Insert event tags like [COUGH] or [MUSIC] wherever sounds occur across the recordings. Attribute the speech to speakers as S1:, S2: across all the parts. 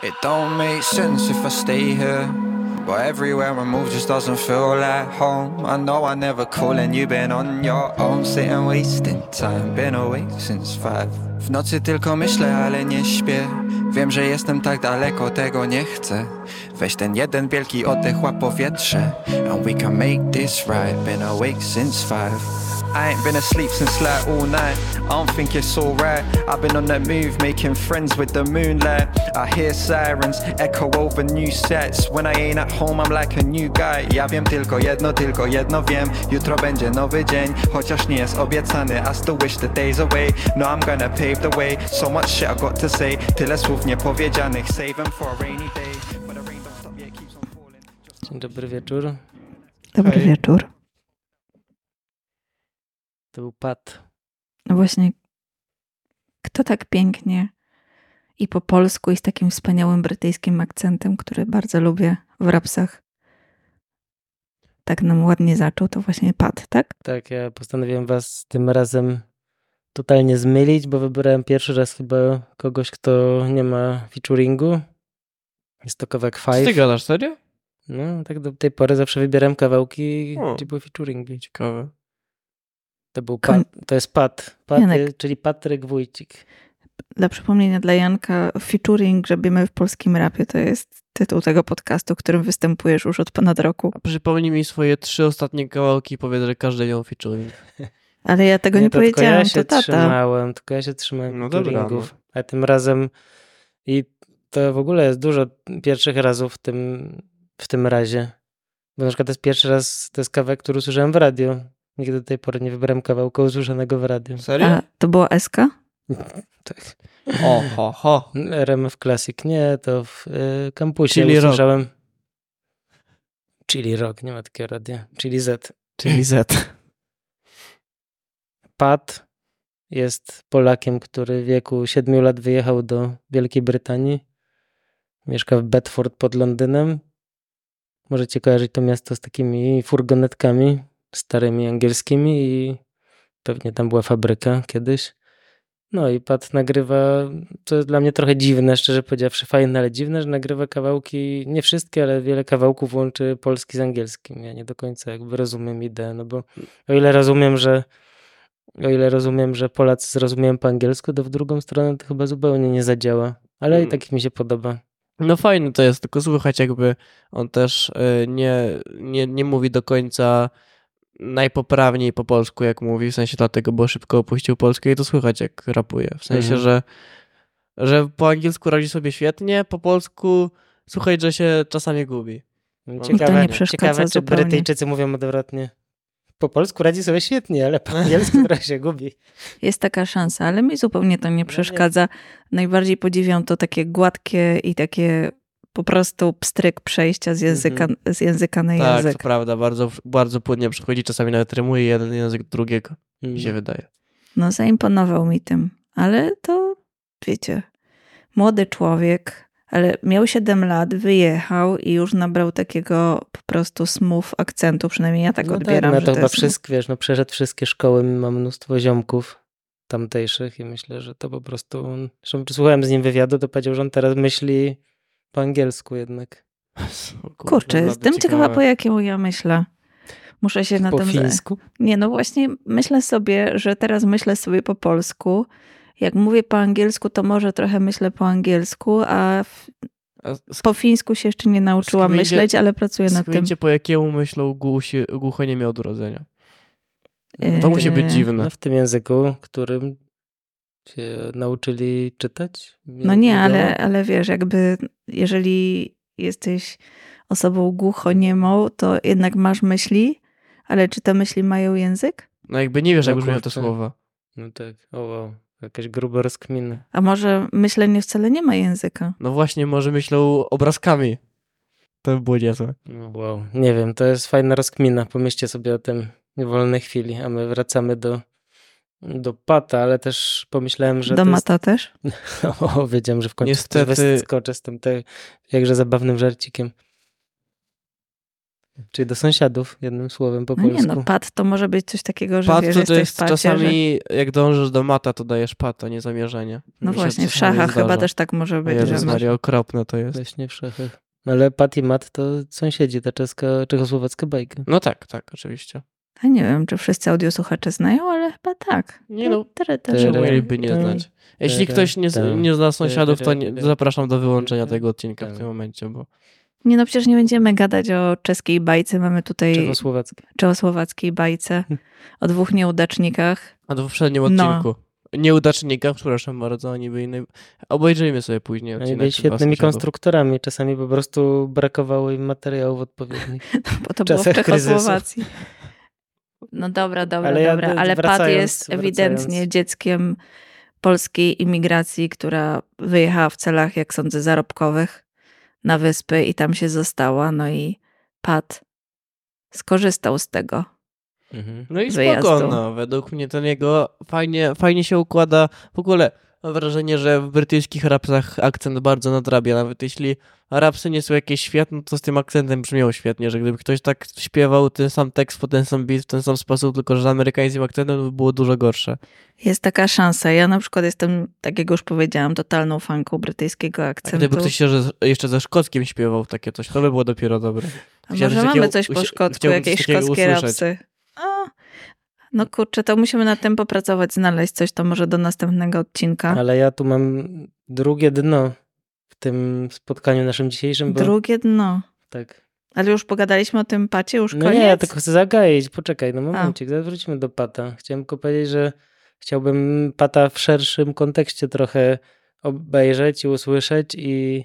S1: It don't make sense if I stay here. But everywhere I move just doesn't feel like home. I know I never call and you've been on your own, sitting wasting time. Been awake since five. W nocy tylko myślę, ale nie śpię. Wiem, że jestem tak daleko, tego nie chcę. Weź ten jeden wielki oddech, łap powietrze. And we can make this right. Been awake since five. I ain't been asleep since like all night. I don't think it's alright. I've been on that move, making friends with the moonlight. I hear sirens echo over new sets. When I ain't at home, I'm like a new guy. Ja wiem tylko jedno, tylko jedno wiem. Jutro będzie nowy dzień, chociaż nie jest obiecany. I still wish the days away. No, I'm gonna pave the way. So much shit I got to say. Tyle słów niepowiedzianych. Save them for a rainy day. But the rain don't stop, yeah, it keeps on falling.
S2: Dzień dobry wieczór.
S3: Dobry
S4: Hej.
S3: wieczór.
S2: To był Pat.
S3: No właśnie, kto tak pięknie i po polsku i z takim wspaniałym brytyjskim akcentem, który bardzo lubię w rapsach, tak nam ładnie zaczął, to właśnie Pat, tak?
S2: Tak, ja postanowiłem was tym razem totalnie zmylić, bo wybrałem pierwszy raz chyba kogoś, kto nie ma featuringu. Jest to kawałek
S4: Co ty
S2: Five.
S4: gadasz, serio?
S2: No, tak do tej pory zawsze wybieram kawałki,
S4: O.
S2: gdzie były featuringi.
S4: Ciekawe.
S2: To był Pat, to jest Pat, Pat czyli Patryk Wójcik.
S3: Dla przypomnienia dla Janka, featuring Grzebiemy w polskim rapie to jest tytuł tego podcastu, którym występujesz już od ponad roku.
S4: A przypomnij mi swoje trzy ostatnie kawałki i powiedz, że każdy miał featuring. [LAUGHS]
S3: Ale ja tego nie,
S2: to tylko
S3: powiedziałam,
S2: ja się
S3: to tata.
S2: trzymałem, tylko ja się trzymałem
S4: No
S2: no
S4: dobra,
S2: featuringów. A tym razem i to w ogóle jest dużo pierwszych razów w tym, w tym razie. Bo na przykład to jest pierwszy raz, to jest kawałek, który usłyszałem w radio. Nigdy do tej pory nie wybrałem kawałka usłyszanego w radio.
S4: Serio?
S3: A to była SK? [LAUGHS]
S2: Tak.
S4: O, ho, ho.
S2: RMF Classic, nie, to w y, kampusie
S4: Chili Rock.
S2: usłyszałem. Chili Rock, nie ma takiego radia. Chili Z.
S4: Czyli Z.
S2: Pat jest Polakiem, który w wieku 7 lat wyjechał do Wielkiej Brytanii. Mieszka w Bedford pod Londynem. Możecie kojarzyć to miasto z takimi furgonetkami starymi angielskimi i pewnie tam była fabryka kiedyś. No i Pat nagrywa, to jest dla mnie trochę dziwne, szczerze powiedziawszy, fajne, ale dziwne, że nagrywa kawałki, nie wszystkie, ale wiele kawałków łączy polski z angielskim. Ja nie do końca jakby rozumiem ideę, no bo o ile rozumiem, że o ile rozumiem, że Polacy zrozumieją po angielsku, to w drugą stronę to chyba zupełnie nie zadziała. Ale i
S4: Mm.
S2: tak mi się podoba.
S4: No fajne to jest, tylko słychać jakby on też y, nie, nie, nie mówi do końca najpoprawniej po polsku, jak mówi, w sensie dlatego, bo szybko opuścił Polskę i to słychać, jak rapuje. W sensie,
S2: Mhm.
S4: że, że po angielsku radzi sobie świetnie, po polsku słuchać, że się czasami gubi.
S3: to
S2: Ciekawe,
S3: nie
S2: ciekawe czy
S3: zupełnie.
S2: Brytyjczycy mówią odwrotnie. Po polsku radzi sobie świetnie, ale po angielsku trochę się gubi. [LAUGHS]
S3: Jest taka szansa, ale mi zupełnie to nie przeszkadza. Najbardziej podziwiam to takie gładkie i takie po prostu pstryk przejścia z języka, z języka na
S4: Tak,
S3: język.
S4: to prawda, bardzo, bardzo płynnie przychodzi, czasami nawet rymuje jeden język drugiego, mi się wydaje.
S3: No zaimponował mi tym, ale to wiecie, młody człowiek, ale miał 7 lat, wyjechał i już nabrał takiego po prostu smooth akcentu, przynajmniej ja tak
S2: no
S3: odbieram,
S2: no
S3: że
S2: to
S3: to
S2: chyba
S3: jest...
S2: wszystkie, wiesz, no przeszedł wszystkie szkoły, ma mnóstwo ziomków tamtejszych i myślę, że to po prostu, zresztą słuchałem z nim wywiadu, to powiedział, że on teraz myśli po angielsku jednak.
S3: Kurczę,
S4: naprawdę
S3: jestem ciekawa
S4: ciekawe.
S3: po jakiemu ja myślę. Muszę się na
S2: Po
S3: tym...
S2: fińsku?
S3: Nie, no właśnie myślę sobie, że teraz myślę sobie po polsku. Jak mówię po angielsku, to może trochę myślę po angielsku, a w,
S4: A sk-
S3: po fińsku się jeszcze nie nauczyłam myśleć, ale pracuję nad tym.
S4: Po jakiemu myślą głusi, głuchoniemie od urodzenia. To musi być dziwne.
S2: No w tym języku, którym się nauczyli czytać?
S3: No nie, ale, ale wiesz, jakby jeżeli jesteś osobą głuchoniemą, to jednak masz myśli, ale czy te myśli mają język?
S4: No jakby nie wiesz, jak brzmią te słowa.
S2: No tak, o wow, jakaś gruba rozkmina.
S3: A może myślenie wcale nie ma języka?
S4: No właśnie, może myślą obrazkami. To by było niezłe.
S2: No wow, nie wiem, to jest fajna rozkmina. Pomyślcie sobie o tym w wolnej chwili, a my wracamy do, do Pata, ale też pomyślałem, że
S3: Do
S2: to
S3: mata też?
S2: jest... [LAUGHS] O, wiedziałem, że w końcu
S4: Niestety-
S2: Niestety... skoczę z tym te, jakże zabawnym żarcikiem. Czyli do sąsiadów, jednym słowem po
S3: No
S2: polsku.
S3: nie no, pat to może być coś takiego, że
S4: Pat
S3: wiesz,
S4: to, to jest
S3: w pacie, że...
S4: czasami, jak dążysz do mata, to dajesz pata, nie zamierzenie.
S3: No
S4: Mi
S3: właśnie, w szachach chyba też tak może być.
S4: Jezus
S3: że
S4: Maria, okropne to jest.
S2: Właśnie w szachach. No Ale Pat i Mat to sąsiedzi, ta czeska, czechosłowacka bajka.
S4: No tak, tak, oczywiście.
S3: A nie wiem, czy wszyscy audiosłuchacze znają, ale chyba tak.
S4: Nie no. Czemu mieliby nie
S2: Tere,
S4: znać? Jeśli ktoś nie, nie zna sąsiadów, to nie, zapraszam do wyłączenia
S2: tere,
S4: tego odcinka w
S2: tere.
S4: tym momencie, bo
S3: Nie no, przecież nie będziemy gadać o czeskiej bajce. Mamy tutaj
S2: Czechosłowacka.
S3: czechosłowackiej bajce o dwóch nieudacznikach.
S4: a to w poprzednim
S3: No.
S4: odcinku. Nieudacznika, przepraszam bardzo, oni byli naj... Obejrzyjmy sobie później
S2: Oni
S4: odcinek.
S2: byli świetnymi konstruktorami. Czasami po prostu brakowało im materiałów odpowiednich. [LAUGHS]
S3: Bo to było w
S2: czasach kryzysu.
S3: No dobra, dobra,
S2: Ale ja
S3: dobra. Ale Pat
S2: wracając-
S3: jest
S2: wracając.
S3: ewidentnie dzieckiem polskiej imigracji, która wyjechała w celach, jak sądzę, zarobkowych na wyspy i tam się została. No i Pat skorzystał z tego.
S2: Mhm.
S4: No i
S3: wyjazdu.
S4: spoko, no. Według mnie ten jego fajnie, fajnie się układa. W ogóle mam wrażenie, że w brytyjskich rapsach akcent bardzo nadrabia. Nawet jeśli rapsy nie są jakieś świetne, to z tym akcentem brzmią świetnie, że gdyby ktoś tak śpiewał ten sam tekst po ten sam beat w ten sam sposób, tylko że z amerykańskim akcentem, to by było dużo gorsze.
S3: Jest taka szansa. Ja na przykład jestem, tak jak już powiedziałam, totalną fanką brytyjskiego
S4: A
S3: akcentu.
S4: gdyby ktoś jeszcze ze szkockim śpiewał takie coś, to by było dopiero dobre.
S3: A może mamy
S4: takiego-
S3: coś po szkocku, jakieś szkockie rapsy. No kurczę, to musimy nad tym popracować, znaleźć coś, to może do następnego odcinka.
S2: Ale ja tu mam drugie dno w tym spotkaniu naszym dzisiejszym, bo
S3: Drugie dno.
S2: tak.
S3: Ale już pogadaliśmy o tym pacie, już
S2: No
S3: koniec?
S2: nie, ja tylko chcę zagaić. Poczekaj, no momencik, zaraz wrócimy do Pata. Chciałem tylko powiedzieć, że chciałbym Pata w szerszym kontekście trochę obejrzeć i usłyszeć i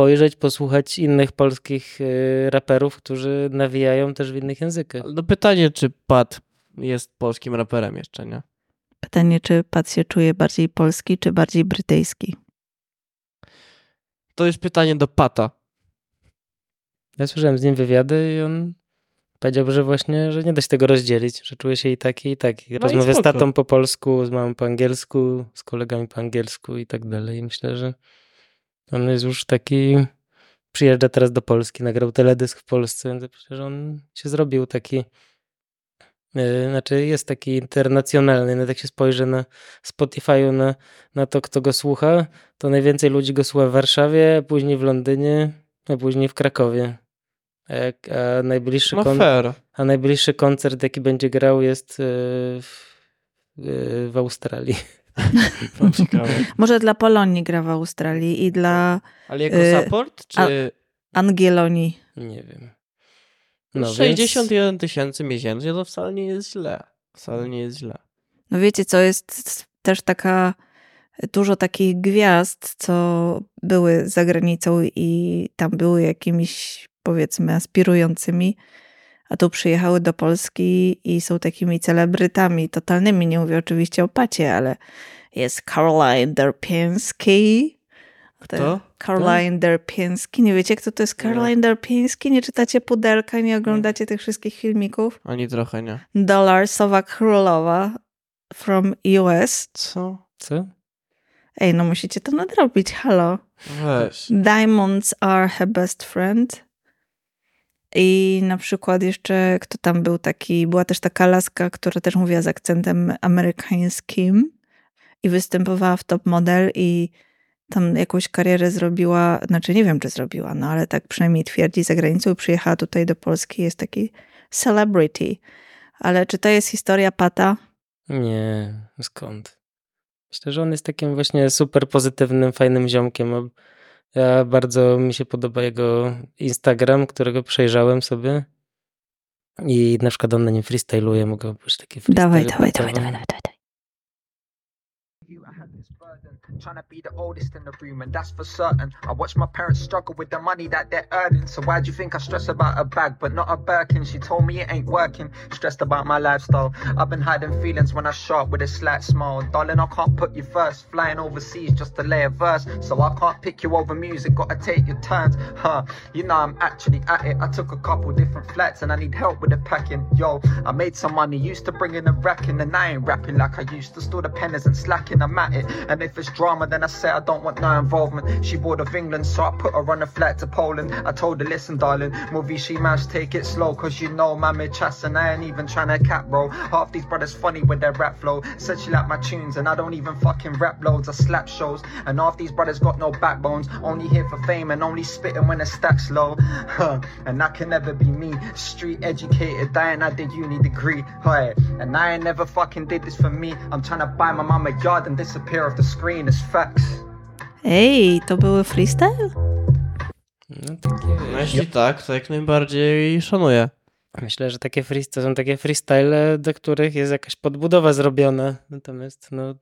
S2: spojrzeć, posłuchać innych polskich y, raperów, którzy nawijają też w innych językach.
S4: No pytanie, czy Pat jest polskim raperem jeszcze, nie?
S3: Pytanie, czy Pat się czuje bardziej polski, czy bardziej brytyjski?
S4: To jest pytanie do Pata.
S2: Ja słyszałem z nim wywiady i on powiedział, że właśnie, że nie da się tego rozdzielić, że czuje się i taki, i taki.
S4: No i
S2: Rozmawia z tatą po polsku, z mamą po angielsku, z kolegami po angielsku i tak dalej. I myślę, że on jest już taki, przyjeżdża teraz do Polski, nagrał teledysk w Polsce, więc że on się zrobił taki, yy, znaczy jest taki internacjonalny. Nawet jak się spojrzy na Spotify'u na, na to, kto go słucha, to najwięcej ludzi go słucha w Warszawie, później w Londynie, a później w Krakowie. A, najbliższy,
S4: No
S2: kon, a najbliższy koncert, jaki będzie grał, jest w, yy, w Australii.
S4: No, ciekawe.
S3: Może dla Polonii gra w Australii i dla
S4: Ale jako
S3: Y,
S4: support,
S3: a-
S4: czy
S3: Angielonii.
S2: Nie wiem. No, więc
S4: 61 tysięcy miesięcznie to wcale nie jest źle. Wcale nie jest źle.
S3: No wiecie, co jest też taka, dużo takich gwiazd, co były za granicą i tam były jakimiś, powiedzmy, aspirującymi, a tu przyjechały do Polski i są takimi celebrytami totalnymi. Nie mówię oczywiście o Pacie, ale jest Caroline Derpiński.
S4: Kto?
S3: Caroline Derpiński. Nie wiecie, kto to jest Caroline Derpiński? Nie czytacie pudelka, nie oglądacie tych wszystkich filmików?
S4: Ani trochę nie.
S3: Dolarsowa królowa from US.
S4: Co?
S2: Co?
S3: Ej, no musicie to nadrobić, halo.
S4: Weź.
S3: Diamonds are her best friend. I na przykład jeszcze, kto tam był taki, była też taka laska, która też mówiła z akcentem amerykańskim i występowała w Top Model i tam jakąś karierę zrobiła, znaczy nie wiem, czy zrobiła, no ale tak przynajmniej twierdzi za granicą przyjechała tutaj do Polski, jest taki celebrity. Ale czy to jest historia Pata?
S2: Nie, skąd? Myślę, że on jest takim właśnie super pozytywnym, fajnym ziomkiem. Ja bardzo mi się podoba jego Instagram, którego przejrzałem sobie. I na przykład on na nim freestyluje, mogę być takie freestyle.
S3: Dawaj, dawaj, dawaj, dawaj, dawaj, dawaj.
S1: Trying to be the oldest in the room, and that's for certain. I watched my parents struggle with the money that they're earning. So why do you think I stress about a bag, but not a Birkin? She told me it ain't working. Stressed about my lifestyle. I've been hiding feelings when I show up with a slight smile. Darling, I can't put you first. Flying overseas just to lay a verse. So I can't pick you over music, gotta take your turns. Huh, you know I'm actually at it. I took a couple different flats and I need help with the packing. Yo, I made some money, used to bring in a rack in, and I ain't rapping like I used to. Still the pen isn't slacking, I'm at it. And if it's drama, then I said I don't want no involvement. She bored of England, so I put her on a flight to Poland. I told her, listen, darling, movie she must take it slow, cause you know, me chest and I ain't even trying to cap, bro. Half these brothers funny with their rap flow. Said she like my tunes, and I don't even fucking rap loads. I slap shows, and half these brothers got no backbones. Only here for fame and only spitting when the stack's low. [LAUGHS] and that can never be me. Street educated, dying, I did uni degree. Hey, and I ain't never fucking did this for me. I'm trying to buy my mama yard and disappear off the screen. It's facts.
S3: Ej, to były freestyle?
S2: No, takie,
S4: No jeśli tak, to jak najbardziej szanuję.
S2: Myślę, że takie free, to są takie freestyle, do których jest jakaś podbudowa zrobiona. Natomiast no,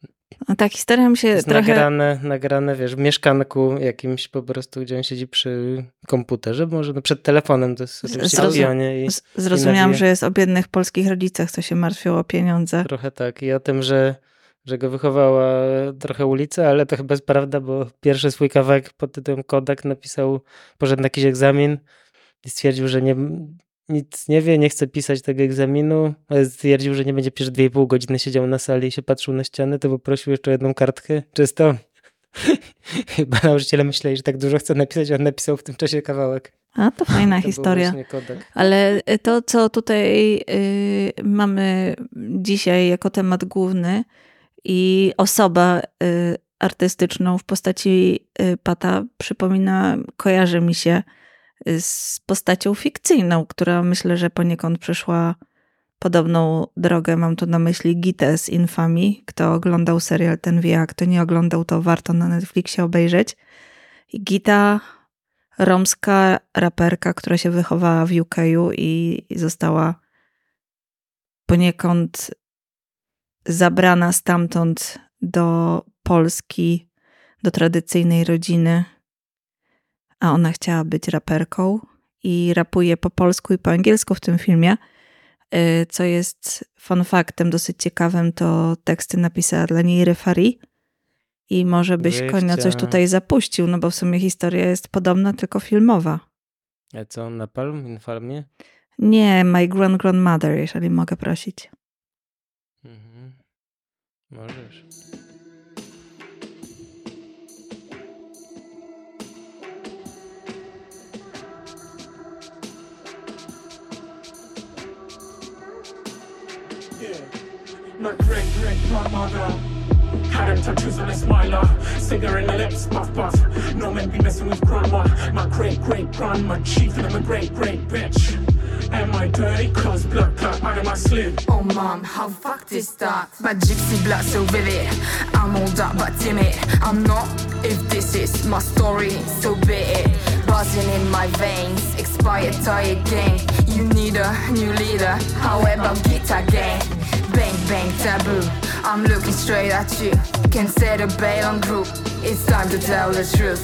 S3: No, ta historia mi się
S2: jest
S3: trochę...
S2: nagrane, nagrane, wiesz, w mieszkanku jakimś po prostu, gdzie on siedzi przy komputerze, może no, przed telefonem, to jest oczywiście
S3: zrozum-
S2: i
S3: Zrozumiałam,
S2: nawija.
S3: że jest o biednych polskich rodzicach, co się martwią o pieniądze.
S2: trochę tak. I o tym, że, że go wychowała trochę ulica, ale to chyba jest prawda, bo pierwszy swój kawałek pod tytułem Kodak napisał, poszedł na jakiś egzamin i stwierdził, że nie, nic nie wie, nie chce pisać tego egzaminu, ale stwierdził, że nie będzie przez 2,5 godziny siedział na sali i się patrzył na ścianę, to poprosił jeszcze o jedną kartkę czystą. [LAUGHS] Chyba nauczyciele myśleli, że tak dużo chce napisać, a on napisał w tym czasie kawałek.
S3: A to fajna
S2: To
S3: historia. Ale to, co tutaj y, mamy dzisiaj jako temat główny i osoba y, artystyczną w postaci y, Pata przypomina, kojarzy mi się y, z postacią fikcyjną, która myślę, że poniekąd przeszła podobną drogę. Mam tu na myśli Gitę z Infami. Kto oglądał serial, ten wie, a kto nie oglądał, to warto na Netflixie obejrzeć. Gita romska raperka, która się wychowała w UK i i została poniekąd zabrana stamtąd do Polski, do tradycyjnej rodziny, a ona chciała być raperką i rapuje po polsku i po angielsku w tym filmie. Y, Co jest fun faktem dosyć ciekawym, to teksty napisała dla niej Refari. I może byś
S2: Wy
S3: konia coś tutaj zapuścił, no bo w sumie historia jest podobna, tylko filmowa.
S2: A co, on na palm, infalmie?
S3: Nie, My Grand Grandmother, jeżeli mogę prosić.
S2: Możesz.
S5: My great great grandmother had them tattoos on a smiler, cigarette in the lips, puff puff. No man be messing with grandma. My great great grandma, chief, and I'm a great great bitch. Am I dirty? Cause blood clot out of my sleeve.
S6: Oh mom, how fuck this start? My gypsy blood so vivid. I'm old up but timid. I'm not. If this is my story, so be it. Buzzing in my veins, expired tire gang. You need a new leader. However, guitar gang. Bang bang taboo. I'm looking straight at you. Can set a bail on group. It's time to tell the truth.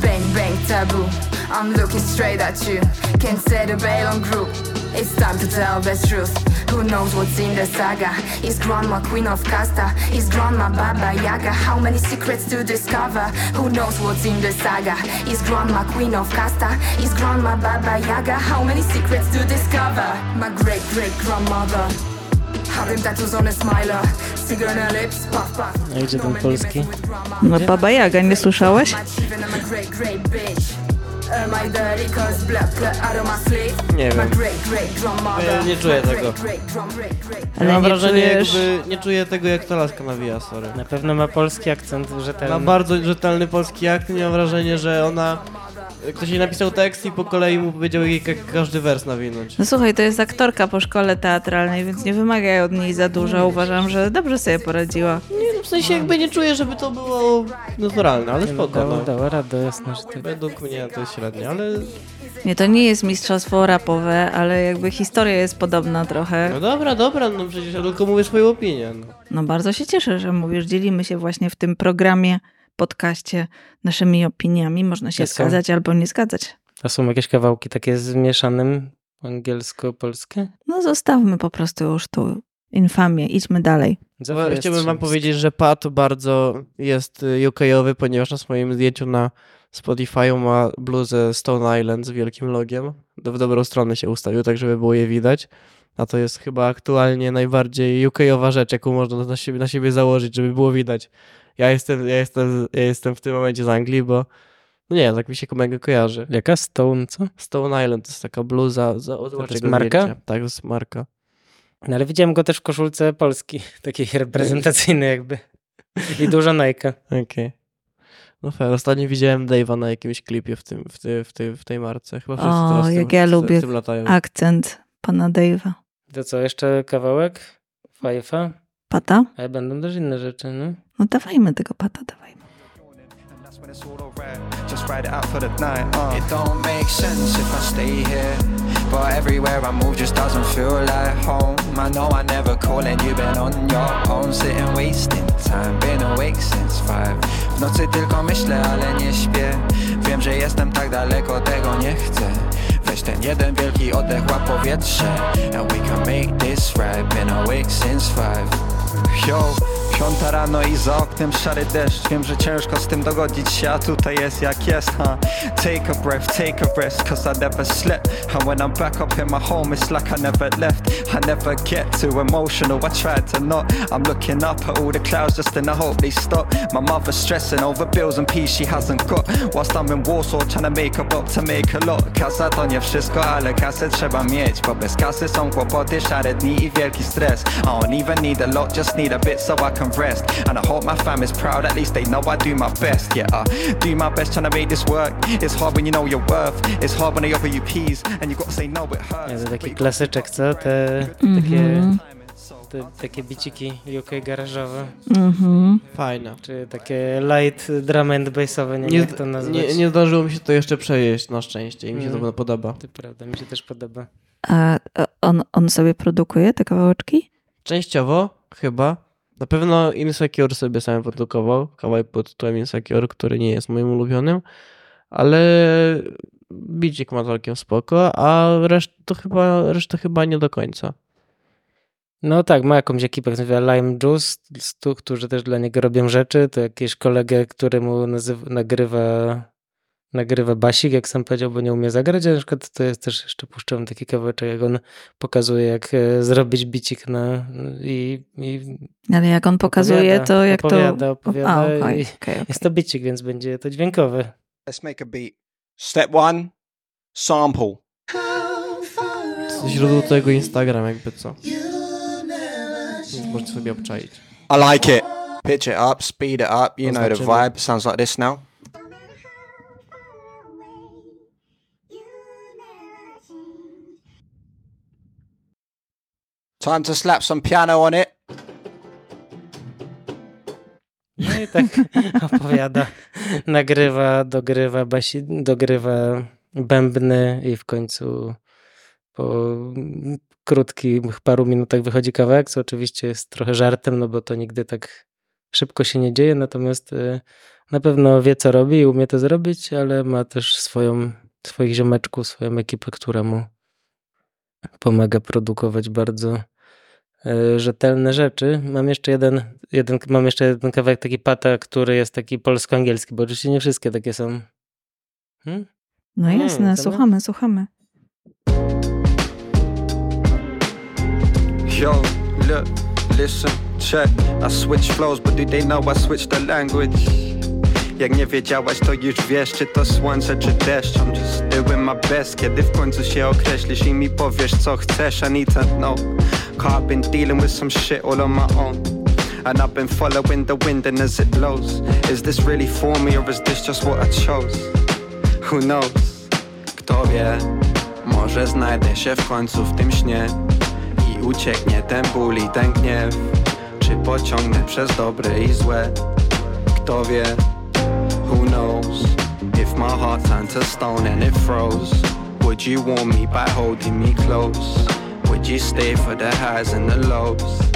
S6: Bang bang taboo. I'm looking straight at you. Can set a bail on group. It's time to tell the truth. Who knows what's in the saga? Is grandma queen of Casta? Is grandma Baba Yaga? How many secrets to discover? Who knows what's in the saga? Is grandma queen of Casta? Is grandma Baba Yaga? How many secrets to discover? My great great grandmother. Had them tattoos on a smiler. Cigarette lips, puff puff.
S2: A gdzie
S6: No
S2: ten
S6: man be
S2: polski?
S6: messing with grandma.
S3: No Baba Jaga, nie słyszałeś?
S6: Am I dirty cause of my sleeve?
S4: Nie wiem.
S6: great, great grandmother.
S4: Ja nie czuję tego.
S6: Great, great, drum, great, great.
S3: Ale
S4: ja mam
S3: nie
S4: wrażenie,
S3: czujesz-
S4: jakby nie czuję tego, jak ta laska nawija, sorry.
S2: Na pewno ma polski akcent
S4: Ma
S2: rzetelny.
S4: bardzo rzetelny polski akt i mam wrażenie, że ona... Ktoś jej napisał tekst i po kolei mu powiedział, jak jak każdy wers nawinąć.
S3: No słuchaj, to jest aktorka po szkole teatralnej, więc nie wymagaj od niej za dużo. Uważam, że dobrze sobie poradziła.
S4: Nie, no w sensie jakby nie czuję, żeby to było naturalne, ale
S2: no,
S4: spoko,
S2: dała,
S4: no.
S2: dała radę, jasno, że tak.
S4: Według mnie to jest średnie, ale
S3: Nie, to nie jest mistrzostwo rapowe, ale jakby historia jest podobna trochę.
S4: no dobra, dobra, no przecież ja tylko mówię swoją opinię. No.
S3: No bardzo się cieszę, że mówisz, dzielimy się właśnie w tym programie, podcaście naszymi opiniami. Można się
S2: Ja są-
S3: zgadzać albo nie zgadzać.
S2: A są jakieś kawałki takie z mieszanym angielsko-polskie?
S3: No zostawmy po prostu już tu infamię, idźmy dalej.
S2: Zawsze
S4: Chciałbym wam powiedzieć, że Pat bardzo jest y, UK-owy, ponieważ na swoim zdjęciu na Spotify ma bluzę Stone Island z wielkim logiem. Do- W dobrą stronę się ustawił, tak żeby było je widać. A to jest chyba aktualnie najbardziej UK-owa rzecz, jaką można na siebie, na siebie założyć, żeby było widać, Ja jestem, ja jestem, ja jestem w tym momencie z Anglii, bo no nie, tak mi się mega kojarzy.
S2: Jaka? Stone, co?
S4: Stone Island to jest taka bluza. Za, od
S2: To jest marka?
S4: Tak, to jest marka.
S2: No ale widziałem go też w koszulce Polski, [LAUGHS] takiej reprezentacyjnej jakby. I dużo Nike.
S4: Okej. No fair. Ostatnio widziałem Dave'a na jakimś klipie w, tym, w, tej, w, tej, w tej marce. Chyba wszyscy
S3: O,
S4: teraz
S3: jak
S4: tym,
S3: ja lubię
S4: W tym latają.
S3: Akcent pana Dave'a.
S2: To co, jeszcze kawałek? Fajfa?
S3: Pata?
S2: Ale będą też inne rzeczy, no.
S3: No dawajmy tego pata, dawajmy.
S1: And that's when it's all alright. Just ride it out for the night. Uh. It don't make sense if I stay here. But everywhere I move just doesn't feel like home. I know I never call and you've been on your own. Sitting wasting time, been awake since five. W nocy tylko myślę, ale nie śpię. Wiem, że jestem tak daleko, tego nie chcę. Weź ten jeden wielki oddech, łap powietrze. And we can make this right. Been awake since five. Yo, piąta rano i za oknem szary deszcz. Wiem, że ciężko z tym dogodzić się, a tutaj jest jak jest, huh? Take a breath, take a rest, cause I never slept. And when I'm back up in my home, it's like I never left. I never get too emotional, I try to not. I'm looking up at all the clouds just in the hope they stop. My mother's stressing over bills and peace she hasn't got. Whilst I'm in Warsaw trying to make a buck to make a lot. Kasa to nie wszystko, ale kasę trzeba mieć Bo bez kasy są kłopoty, szare dni i wielki stres. I don't even need a lot, just need a bit so I can rest And I hope my fam is proud, at least they know I do my best Yeah, I do my best trying to make this work It's hard when you know your worth It's hard when they offer you peas And you gotta say no, it hurts
S2: Ja, to taki klasyczek, co? Te takie,
S3: Mhm.
S2: te, takie biciki UK garażowe.
S3: Mhm.
S4: Fajne.
S2: Czy takie light drum and bassowe, nie wiem
S4: Nie,
S2: jak to nazwać.
S4: nie, nie zdążyło mi się to jeszcze przejeść na szczęście i mi się
S2: Mm.
S4: to podoba.
S2: To prawda, mi się też podoba.
S3: A a on, on sobie produkuje te kawałeczki?
S4: Częściowo chyba. Na pewno Insecure sobie sam produkował. Kawałek pod tytułem Insecure, który nie jest moim ulubionym. Ale bicik ma całkiem spoko, a reszt to chyba, resztę chyba nie do końca.
S2: No tak, ma jakąś ekipę, która nazywa Lime Juice, którzy też dla niego robią rzeczy. To jakiś kolegę, któremu nazywa, nagrywa, nagrywa basik, jak sam powiedział, bo nie umie zagrać. A na przykład to jest też jeszcze puszczam taki kawałeczek, jak on pokazuje, jak e, zrobić bicik na i, i
S3: Ale jak on pokazuje,
S2: Opowiada,
S3: to jak
S2: opowiada,
S3: to...
S2: opowiada
S3: A,
S2: i-
S3: okej, okej.
S2: jest to bicik, więc będzie to dźwiękowe.
S7: Let's make a beat. Step one, sample.
S4: Źródło tego Instagram jakby co. Więc możecie sobie obczaić.
S7: I like it. Pitch it up, speed it up. You know the vibe. Sounds like this now. Time to slap some piano on it.
S2: No i tak [LAUGHS] opowiada, nagrywa, dogrywa, basi, dogrywa bębny i w końcu po krótkich paru minutach wychodzi kawałek, co oczywiście jest trochę żartem, no bo to nigdy tak szybko się nie dzieje, natomiast y, na pewno wie co robi i umie to zrobić, ale ma też swoją, swoich ziomeczków, swoją ekipę, która mu pomaga produkować bardzo rzetelne rzeczy. Mam jeszcze jeden, jeden, mam jeszcze jeden kawałek taki pata, który jest taki polsko-angielski, bo oczywiście nie wszystkie takie są. Hmm?
S3: No
S2: Hmm,
S3: jasne,
S2: to
S3: słuchamy, słuchamy.
S1: Yo, look, listen, check. I switch flows, but do they know I switch the language? Jak nie wiedziałaś, to już wiesz, czy to słońce, czy deszcz. I'm just doing my best, kiedy w końcu się określisz i mi powiesz, co chcesz I need to know, cause I've been dealing with some shit all on my own. And I've been following the wind and as it blows. Is this really for me or is this just what I chose? Who knows? Kto wie, może znajdę się w końcu w tym śnie i ucieknie ten ból i ten gniew. Czy pociągnę przez dobre i złe? Kto wie, If my heart turned to stone and it froze Would you warm me by holding me close? Would you stay for the highs and the lows?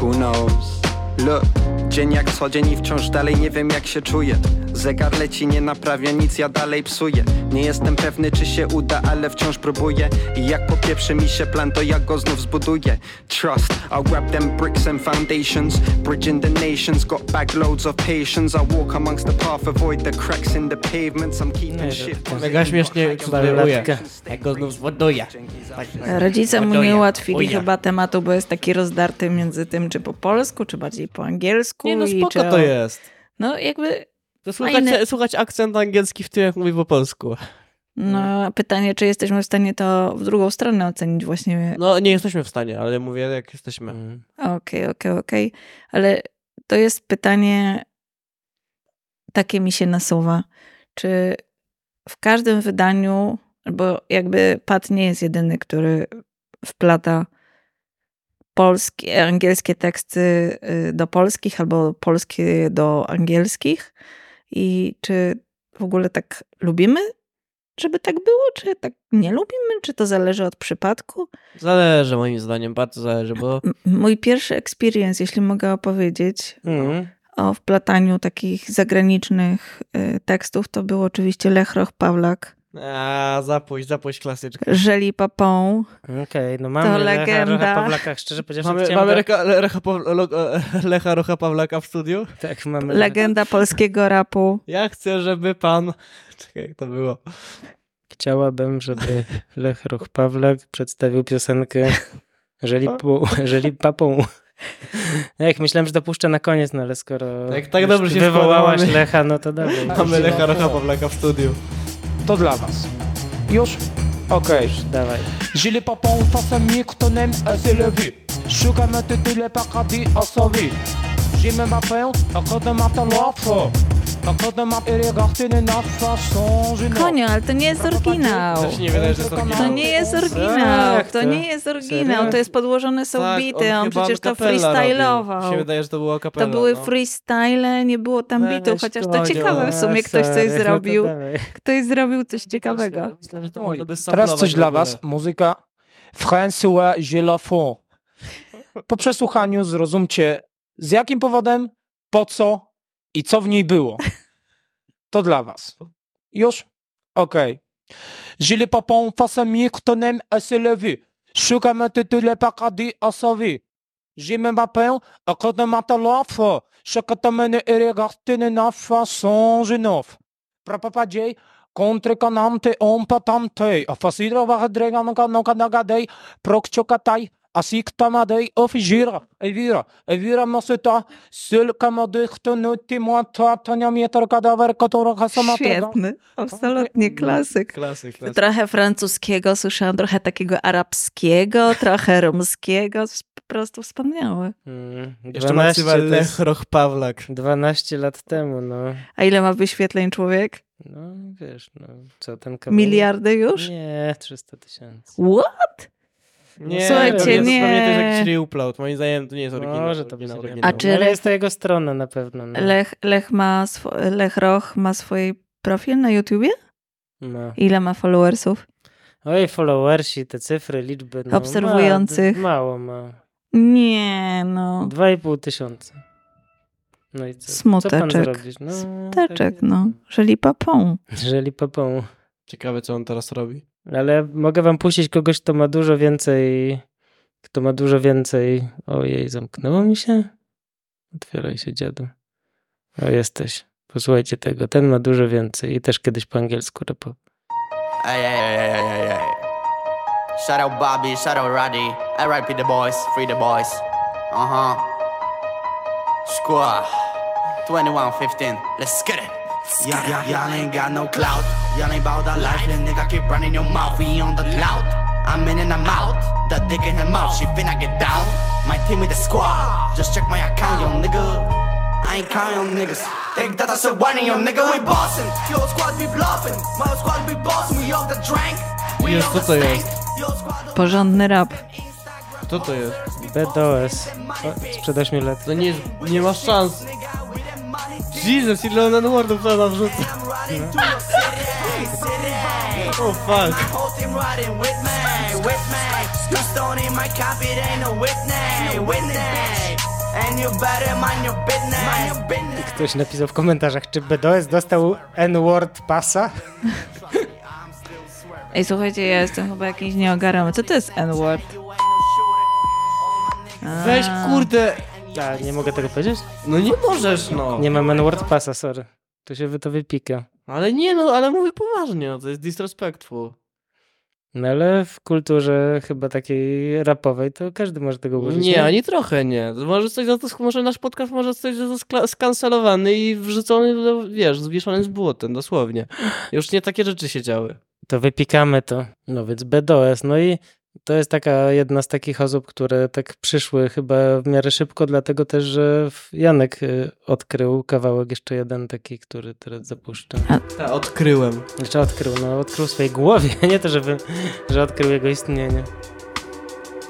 S1: Who knows? Look, dzień jak co dzień i wciąż dalej nie wiem jak się czuję. Zegar leci, nie naprawia nic, ja dalej psuję. Nie jestem pewny, czy się uda, ale wciąż próbuję. I jak popieprzy mi się plan, to ja go znów zbuduję. Trust, I'll grab them bricks and foundations. Bridging the nations, got backloads of patience. I walk amongst the path, avoid the cracks in the pavements. I'm keeping
S2: Nie,
S1: shit
S2: to-
S4: Mega śmiesznie.
S2: Balladkę.
S4: Jak go znów zwoduję.
S3: Rodzice mu nie ułatwili chyba tematu, bo jest taki rozdarty między tym, czy po polsku, czy bardziej po angielsku.
S4: Nie no, spoko
S3: czy
S4: to jest.
S3: No jakby,
S4: To słuchać,
S3: Fajne.
S4: słuchać akcent angielski w tym, jak mówi po polsku.
S3: no pytanie, czy jesteśmy w stanie to w drugą stronę ocenić właśnie.
S4: No, nie jesteśmy w stanie, ale mówię, jak jesteśmy.
S2: Mm.
S3: Okej, okej, okej. Ale to jest pytanie, takie mi się nasuwa. Czy w każdym wydaniu, bo jakby Pat nie jest jedyny, który wplata polskie, angielskie teksty y, do polskich albo polskie do angielskich i czy w ogóle tak lubimy, żeby tak było, czy tak nie lubimy, czy to zależy od przypadku?
S4: Zależy moim zdaniem, bardzo zależy, bo
S3: M- Mój pierwszy experience, jeśli mogę opowiedzieć
S2: Mm.
S3: o wplataniu takich zagranicznych y, tekstów, to był oczywiście Lechroch Pawlak,
S4: a, zapuść, zapuść klasyczkę.
S3: Żeli Papą.
S2: Okej, no mamy Lecha
S3: legenda.
S2: Rocha Pawlaka, szczerze powiedziawszy
S4: Mamy, mamy Lecha, Lecha, Lo- Lecha Rocha Pawlaka w studiu?
S2: Tak, mamy
S3: Legenda polskiego rapu.
S4: Ja chcę, żeby pan... Czekaj, jak to było?
S2: Chciałabym, żeby Lech Roch Pawlak przedstawił piosenkę Jeżeli, pu, jeżeli papą. No jak myślałem, że to puszczę na koniec, no ale skoro
S4: Tak- tak dobrze się
S2: wywołałaś Lecha, no to dawaj.
S4: Mamy Lecha Rocha Pawlaka w studiu.
S8: To dla was. Już? Okej.
S2: Dawaj.
S8: J'ai les papons face à moi, que ton aime à s'élever. Je suis J'ai même à cause de ma n'ai-
S3: Konio, ale to nie jest oryginał.
S4: Też nie wydaje, że jest
S3: To
S4: oryginał.
S3: nie jest oryginał.
S2: Jak
S3: To nie jest oryginał. To jest podłożone są
S4: Tak,
S3: bity. On przecież to
S4: się wydaje, że to było kapela.
S3: To były
S4: no.
S3: freestyle, nie było tam bitów, chociaż to ciekawe w sumie ktoś coś zrobił. [LAUGHS] Ktoś zrobił coś ciekawego.
S8: Teraz coś dla was. Muzyka François Gélafon. Po przesłuchaniu zrozumcie z jakim powodem, po co i co w niej było. [LAUGHS] To dla was. Już? Okej. J'ai les papons face à moi, que ton aime à un tété, les paradis à sauver. J'ai ma peine, à cause de talent. Chaque tamene et regarde na façon, je n'offre. Prapapadjej, contre kanante on patante, a fasidra vahadregan kano kanagadei, prokchokatai, asik tamadei ofijira, evira, evira moseta, seul kamadych to nuti muata, tania mieter kadawer, katora kasamatra.
S3: Świetny. Absolutnie klasyk.
S4: Klasyk, klasyk.
S3: Trochę francuskiego słyszałam, trochę takiego arabskiego, [LAUGHS] trochę rumskiego. Po prostu wspaniałe.
S2: Mm,
S4: Jeszcze
S2: 12,
S4: nazywa
S2: to jest
S4: Lech Roch Pawlak.
S2: 12 lat temu, no.
S3: A ile ma wyświetleń człowiek?
S2: No wiesz, no co ten kawał...
S3: Miliardy już?
S2: Nie, 300 tysięcy.
S3: What?
S4: Nie,
S3: Słuchajcie,
S4: to jest,
S3: nie.
S4: Pewnie jest jakiś reupload. Moim zdaniem to nie jest oryginał.
S2: Może to być
S4: oryginał,
S2: oryginał.
S3: A czy
S2: Ale
S3: Lech-
S2: jest to jego strona na pewno. No.
S3: Lech, Lech, ma Lech Roch ma swój profil na YouTubie?
S2: No.
S3: Ile ma followersów?
S2: Oj, followersi, te cyfry, liczby. No,
S3: Obserwujących.
S2: Ma, mało ma.
S3: Nie, no.
S2: 2,5 tysiąca. No i co? Co pan
S3: Smuteczek.
S2: zrobisz? No,
S3: Teczek,
S2: tak
S3: no. Żeli papą.
S2: jest. Jeżeli papą.
S4: Ciekawe, co on teraz robi.
S2: Ale mogę wam puścić kogoś, kto ma dużo więcej. Kto ma dużo więcej. Ojej, zamknęło mi się? Otwieraj się, dziadu. O, jesteś. Posłuchajcie tego. Ten ma dużo więcej i też kiedyś po angielsku rapował.
S9: Hey, hey, hey, hey, hey, hey. Shout out Bobby, shout out Roddy. RIP the boys, free the boys. Uh huh. Squad. 2115, let's get it. Yeah, yeah, y'all ain't got no clout. Y'all ain't bout that life, and nigga keep running your mouth. We on the cloud. I'm in and I'm out. The dick in her mouth, she finna get down. My team with the squad. Just check my account, yo nigga. I ain't counting on niggas. Think that I said one yo nigga. We bossin'. Your squad be bluffing. My squad be bossing. We off the drank. We
S4: Jest,
S9: off
S4: co
S9: the
S4: to
S9: stank.
S4: jest?
S9: Your squad
S3: Porządny rap.
S4: Kto to jest?
S2: BDOS. O, Sprzed 8 lat.
S4: To nie jest, nie ma szans. Jesus, ile on N-wordów to wrzuca. Oh fuck.
S9: whole team riding with me, with me. You stone in my copy, it ain't no witness, witness. And you better mind your business. Mind your business.
S2: Ktoś napisał w komentarzach, czy BDOS dostał N-word pasa?
S3: Ej, słuchajcie, ja jestem chyba jakiś nieogarany. Co to jest N-word?
S4: Weź kurde.
S2: A, nie mogę tego powiedzieć?
S4: No nie możesz, no.
S2: Nie mam N-word pasa, sorry. To się wy to wypika.
S4: Ale nie, no, ale mówię poważnie, no, to jest disrespectful.
S2: No ale w kulturze chyba takiej rapowej to każdy może tego użyć.
S4: Nie, ani trochę nie. Może coś za to, może nasz podcast może coś za skancelowany i wrzucony, do, wiesz, zwieszony z błotem, dosłownie. Już nie takie rzeczy się działy.
S2: To wypikamy to. No więc BDOS. No i to jest taka jedna z takich osób, które tak przyszły chyba w miarę szybko, dlatego też, że Janek y, odkrył kawałek jeszcze jeden taki, który teraz zapuszczę.
S4: Tak, odkryłem.
S2: Znaczy odkrył, no odkrył w swojej głowie, [LAUGHS] nie to, żeby, że odkrył jego istnienie.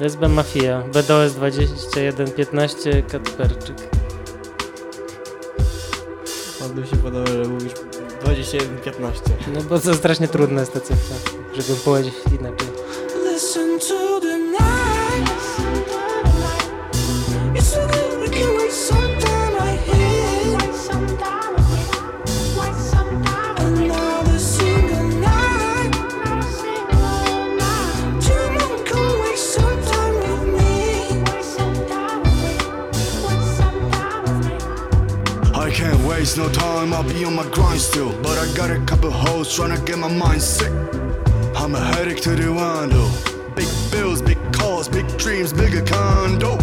S2: SB Mafia, BDOS 2115, Katperczyk.
S4: Bardzo mi się podoba, że mówisz 21-15.
S2: No bo to strasznie trudna jest ta cyfra, żeby powiedzieć inaczej.
S10: Waste
S11: no time, I'll be on my grind still. But I got a couple hoes trying to get my mind sick. I'm a headache to the window. Big bills, big cars, big dreams, bigger condo.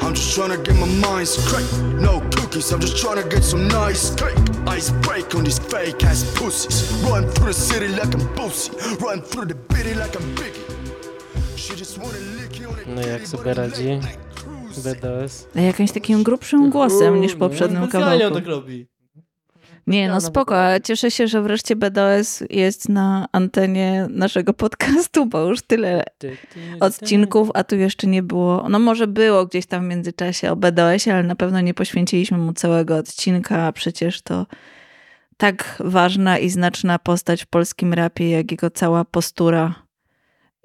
S11: I'm just trying to get my mind straight. No cookies, I'm just trying to get some nice cake. Ice break on these fake ass pussies. Run through the city like I'm Boosie. Run through the bitty like I'm Biggie. She just wanna lick you on the
S2: No jak sobie radzi BDOS?
S3: A jakimś takim grubszym głosem niż poprzednim
S4: on
S3: kawałku.
S4: tak robi.
S3: Nie, no spoko, ale cieszę się, że wreszcie BDOS jest na antenie naszego podcastu, bo już tyle odcinków, a tu jeszcze nie było. No może było gdzieś tam w międzyczasie o BDOS-ie, ale na pewno nie poświęciliśmy mu całego odcinka, a przecież to tak ważna i znaczna postać w polskim rapie, jak jego cała postura.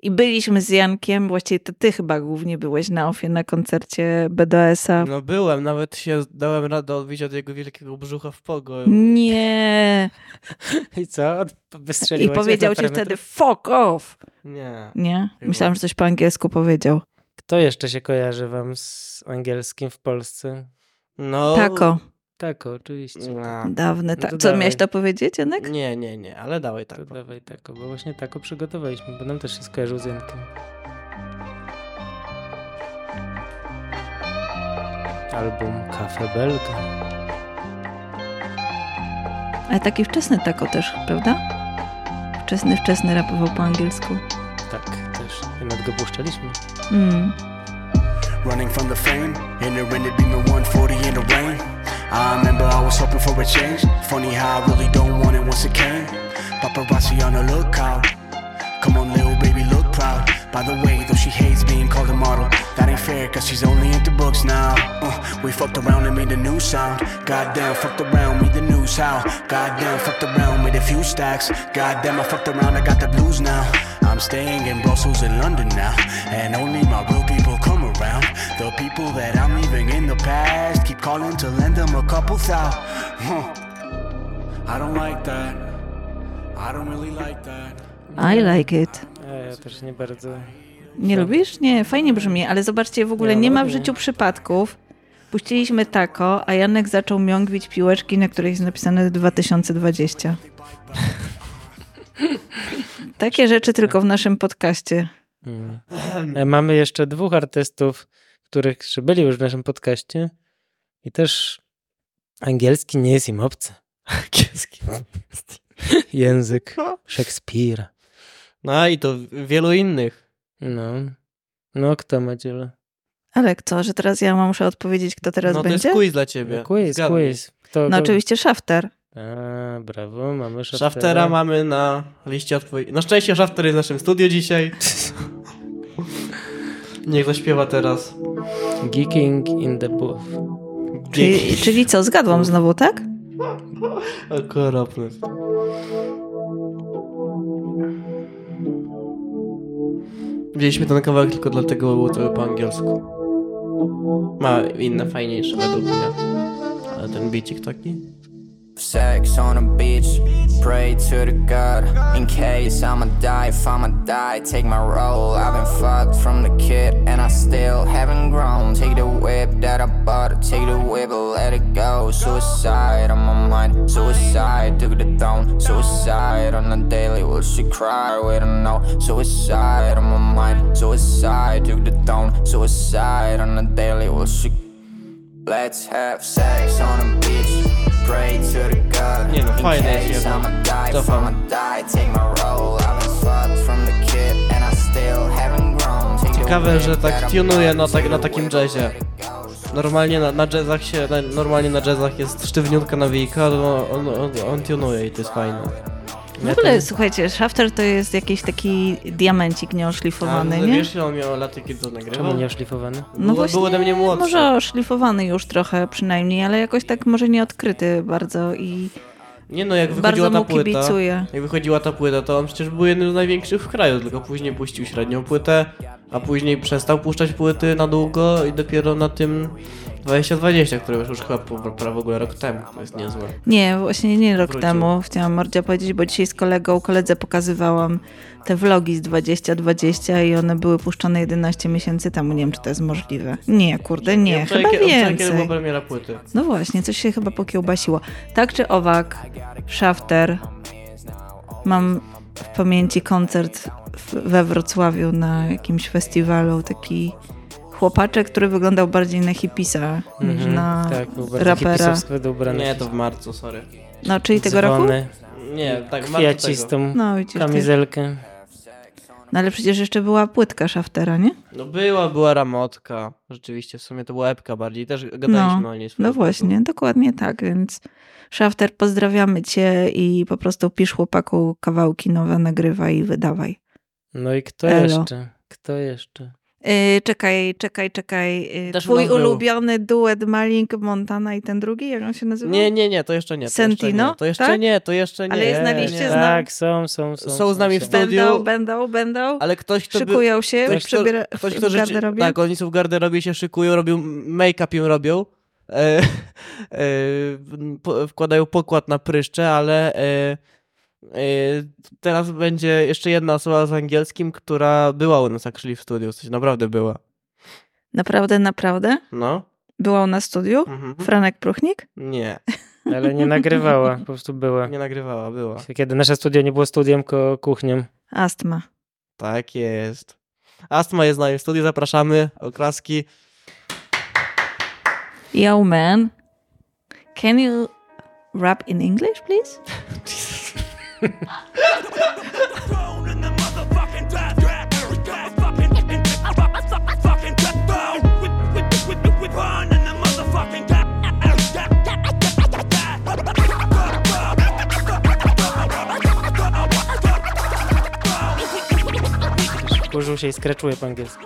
S3: I byliśmy z Jankiem, właściwie to ty chyba głównie byłeś na ofie na koncercie BDS-a.
S4: No byłem, nawet się dałem radę odbić od jego wielkiego brzucha w pogo.
S3: Nie. [LAUGHS]
S2: I co? Od-
S3: I
S2: Wystrzeliłeś
S3: powiedział ci wtedy fuck off.
S4: Nie.
S3: Nie? Myślałam, że coś po angielsku powiedział.
S2: Kto jeszcze się kojarzy wam z angielskim w Polsce?
S4: No.
S3: Tako.
S2: Tak, oczywiście.
S4: No.
S3: Dawny
S2: No
S3: tak.
S2: to
S3: Co,
S2: dawaj.
S3: miałeś to powiedzieć, Janek?
S4: Nie, nie, nie, ale dawaj tak.
S2: To dawaj tako, bo właśnie tako przygotowaliśmy, bo nam też się skojarzył z Jankiem. Album Cafe Belga.
S3: Ale taki wczesny tako też, prawda? Wczesny, wczesny rapował po angielsku.
S2: Tak, też. Jednak go puszczaliśmy.
S3: Mm.
S11: Running from the fame, in the rented beamer 140 in the rain. I remember I was hoping for a change. Funny how I really don't want it once it came. Paparazzi on the lookout. Come on, little baby, look proud. By the way, though she hates being called a model, that ain't fair, cause she's only into books now. Uh, we fucked around and made a new sound. Goddamn, fucked around, made the news how. Goddamn, fucked around, made a few stacks. Goddamn, I fucked around, I got the blues now. I'm staying in Brussels and London now, and only my real people. The people that I'm leaving in the past keep calling to lend them a couple thou. I don't like that. I don't really like that.
S3: I like it.
S2: Ja też nie bardzo.
S3: Nie lubisz? Nie, fajnie brzmi, ale zobaczcie, w ogóle
S2: Nie,
S3: nie ma w życiu przypadków. Puściliśmy tako, a Janek zaczął miągwić piłeczki, na których jest napisane 2020. Takie rzeczy tylko w naszym podcaście.
S2: Mm. E, Mamy jeszcze dwóch artystów, których którzy byli już w naszym podcaście i też angielski nie jest im obcy. [LAUGHS]
S4: Angielski.
S2: Język Szekspira.
S4: No i to wielu innych.
S2: No. No, kto ma dziele?
S3: Ale co, że teraz ja mam muszę odpowiedzieć, kto teraz
S4: no to
S3: będzie?
S4: jest quiz dla ciebie.
S2: No, quiz,
S4: Zgadnij.
S2: quiz. Kto,
S3: No oczywiście Shafter.
S2: A, brawo, mamy Szaftera.
S4: Szaftera mamy na liście odpowiedzi. Na szczęście Szafter jest w naszym studiu dzisiaj. [LAUGHS] Niech zaśpiewa teraz.
S2: Geeking in the booth.
S3: Czyli, czyli co, zgadłam znowu, tak?
S4: Okropny. Wzięliśmy ten kawałek tylko dlatego, bo było to po angielsku. Ma inne, fajniejsze według mnie. Ale ten bicik taki...
S12: Sex on the beach, pray to the God in case I'ma die. If I'ma die, take my role. I've been fucked from the kid, and I still haven't grown. Take the whip that I bought, take the whip, and let it go. Suicide on my mind, suicide took the throne. Suicide on the daily, will she cry? We don't know. Suicide on my mind, suicide took the throne. Suicide on the daily, will she? Let's have sex on the beach.
S4: Nie no, fajne jest
S12: if
S4: Cofam. Ciekawe, że tak tunuje na, tak, na takim jazzie. Normalnie na, na jazzach się, na, normalnie na jazzach jest sztywniutka nawijka, ale on, on, on, on tunuje i to jest fajne.
S3: W ogóle, słuchajcie, Shafter to jest jakiś taki diamencik nieoszlifowany,
S4: A,
S3: nie?
S4: Wiesz, ile on miał lat, kiedy to nagrywał?
S13: Czemu nie oszlifowany?
S3: No
S4: Było, był ode mnie młodszy.
S3: Może oszlifowany już trochę przynajmniej, ale jakoś tak może nie odkryty bardzo i
S4: Nie no, jak wychodziła
S3: bardzo
S4: ta
S3: mu
S4: płyta,
S3: kibicuję.
S4: jak wychodziła ta płyta, to on przecież był jednym z największych w kraju, tylko później puścił średnią płytę, a później przestał puszczać płyty na długo i dopiero na tym 2020, które już, już chyba po- w ogóle rok temu, to jest niezłe.
S3: Nie, właśnie nie rok
S4: Wrócił.
S3: temu chciałam Mordzia powiedzieć, bo dzisiaj z kolegą, koledze pokazywałam te vlogi z 2020 i one były puszczone 11 miesięcy temu. Nie wiem, czy to jest możliwe. Nie, kurde, nie,
S4: Wczoraj
S3: chyba
S4: wczoraj była
S3: więcej.
S4: premiera płyty.
S3: No właśnie, coś się chyba pokiełbasiło. Tak czy owak, Shafter, mam w pamięci koncert we Wrocławiu na jakimś festiwalu, taki chłopaczek, który wyglądał bardziej na hipisa niż
S13: Mhm,
S3: na
S13: tak, był
S3: rapera.
S4: Nie, to w marcu, sorry.
S3: No, czyli tego roku?
S13: Dzwony,
S4: Nie, tak, w marcu
S13: kwiacistą
S3: No, widzisz,
S13: kamizelkę.
S3: No ale przecież jeszcze była płytka Shaftera, nie?
S4: No była, była ramotka. Rzeczywiście, w sumie to była epka bardziej. Też gadaliśmy
S3: No,
S4: o niej.
S3: no właśnie, dokładnie tak, więc Shafter, pozdrawiamy cię i po prostu pisz chłopaku kawałki nowe, nagrywaj i wydawaj.
S13: No i kto
S3: Elo.
S13: jeszcze? Kto jeszcze?
S3: Yy, czekaj, czekaj, czekaj. Yy,
S4: Też u
S3: twój ulubiony duet Malink, Montana i ten drugi, jak on się nazywa?
S4: Nie, nie, nie, to jeszcze nie. To
S3: Sentino,
S4: Jeszcze nie, to jeszcze
S3: tak?
S4: nie, to jeszcze nie.
S3: Ale jest na liście
S4: nie.
S3: z
S13: Tak, są, są, są.
S4: Są z nami w
S13: są.
S4: studiu.
S3: Będą, będą, będą.
S4: Ale ktoś, kto by-
S3: Szykują się,
S4: ktoś, kto,
S3: przebiera
S4: ktoś,
S3: w,
S4: kto
S3: w garderobie.
S4: Tak, oni są w garderobie, się szykują, robią make-up im robią. E, [LAUGHS] e, wkładają pokład na pryszcze, ale e, e, teraz będzie jeszcze jedna osoba z angielskim, która była u nas actually w studiu, w sensie naprawdę była.
S3: Naprawdę, naprawdę?
S4: No.
S3: Była u nas w studiu?
S4: Mhm.
S3: Franek Pruchnik?
S4: Nie,
S13: Ale nie nagrywała, po prostu była.
S4: nie nagrywała, była.
S13: Kiedy nasze studio nie było studiem, tylko kuchnią.
S3: Astma.
S4: Tak jest. Astma jest z nami w studiu, zapraszamy, oklaski.
S3: Yo, man. Can you rap in English, please? [LAUGHS]
S13: Kurzył się i skreczuje po angielsku.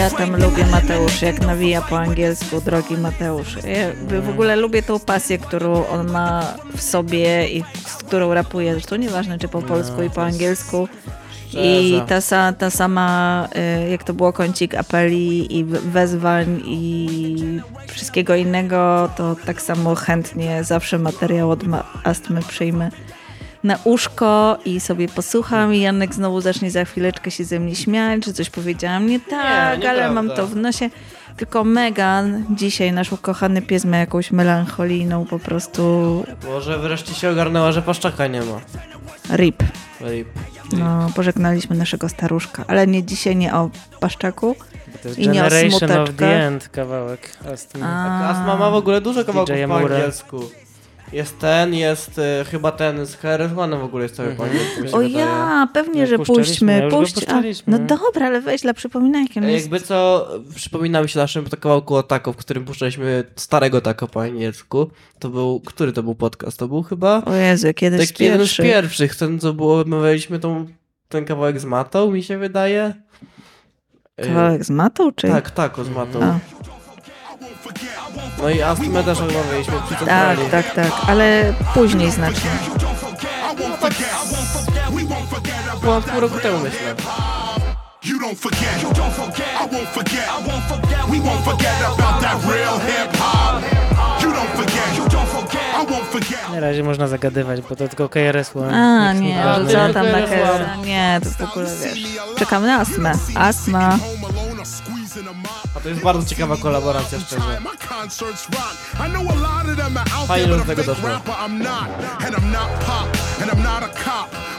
S3: Ja tam lubię Mateusz, jak nawija po angielsku, drogi Mateusz. Ja w ogóle lubię tą pasję, którą on ma w sobie i z którą rapuje. Zresztą nieważne, czy po polsku i po angielsku. I ta, ta sama, y, jak to było, kącik apeli i wezwań i wszystkiego innego, to tak samo chętnie zawsze materiał od astmy przyjmę na uszko i sobie posłucham i Janek znowu zacznie za chwileczkę się ze mnie śmiać, że coś powiedziałam nie tak, ale
S4: nieprawda.
S3: mam to w nosie. Tylko Megan, dzisiaj nasz ukochany pies ma jakąś melancholijną po prostu
S4: Może wreszcie się ogarnęła, że paszczaka nie ma.
S3: rip.
S4: Rip.
S3: No, pożegnaliśmy naszego staruszka, ale nie dzisiaj, nie o paszczaku,
S2: To jest
S3: I nios
S2: Generation of
S3: smuteczka.
S2: the End kawałek Astmy.
S4: Astma ma w ogóle dużo kawałków po angielsku. Jest ten, jest e, chyba ten z One w ogóle jest cały
S2: Mhm.
S3: O
S4: wydaje.
S3: ja, pewnie,
S2: No,
S3: że puśćmy. Puść. A, no dobra, ale weź dla przypominajki. on
S4: E,
S3: jest-
S4: Jakby co, przypomina mi się naszym kawałku o Taco, w którym puszczaliśmy starego Taco po angielsku. To był, który to był podcast? To był chyba
S3: O Jezu, kiedyś
S4: taki jeden z
S3: pierwszy.
S4: pierwszych, ten co było, omawialiśmy tą, ten kawałek z Matą, mi się wydaje.
S3: Kawałek z matą, czy?
S4: Tak, Taco z Matą.
S3: A.
S4: No i Astmę też omawialiśmy przy
S3: Tak,
S4: centrali.
S3: tak, tak, ale później znacznie.
S4: Było pół roku temu myślę.
S10: You don't forget. You don't forget. I won't forget. I won't forget. We won't forget about that real hip hop. You don't forget. You don't forget. I won't forget.
S2: Na razie można zagadywać, bo to tylko KRS One.
S3: A,
S2: Nic
S3: nie,
S2: ważne.
S3: to co tam na Kersa? Nie, to w ogóle wiesz. Czekamy na astmę. Astma.
S10: A
S4: to jest bardzo ciekawa kolaboracja, szczerze. Fajnie, że do tego doszło.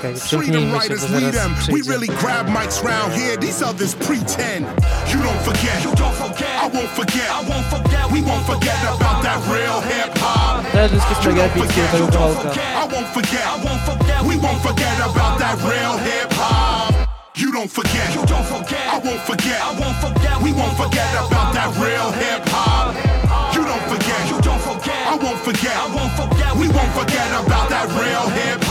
S10: free 'em. Freedom
S2: przymknijmy się,
S10: writers
S2: bo
S10: lead
S2: zaraz
S10: 'em. We
S2: przyjdzie.
S10: really grab mics round here. These others pretend. You don't forget. You don't forget. I won't forget. I won't forget. We won't forget about that real hip hop.
S4: Teledysk jest mega epicki do tego kawałka.
S10: I won't forget. I won't forget. We won't forget about that real hip hop. You don't forget. You don't forget. I won't forget. I won't forget. We won't forget about that real hip hop. You don't forget. You don't forget. I won't forget. I won't forget. We won't forget about that real hip hop.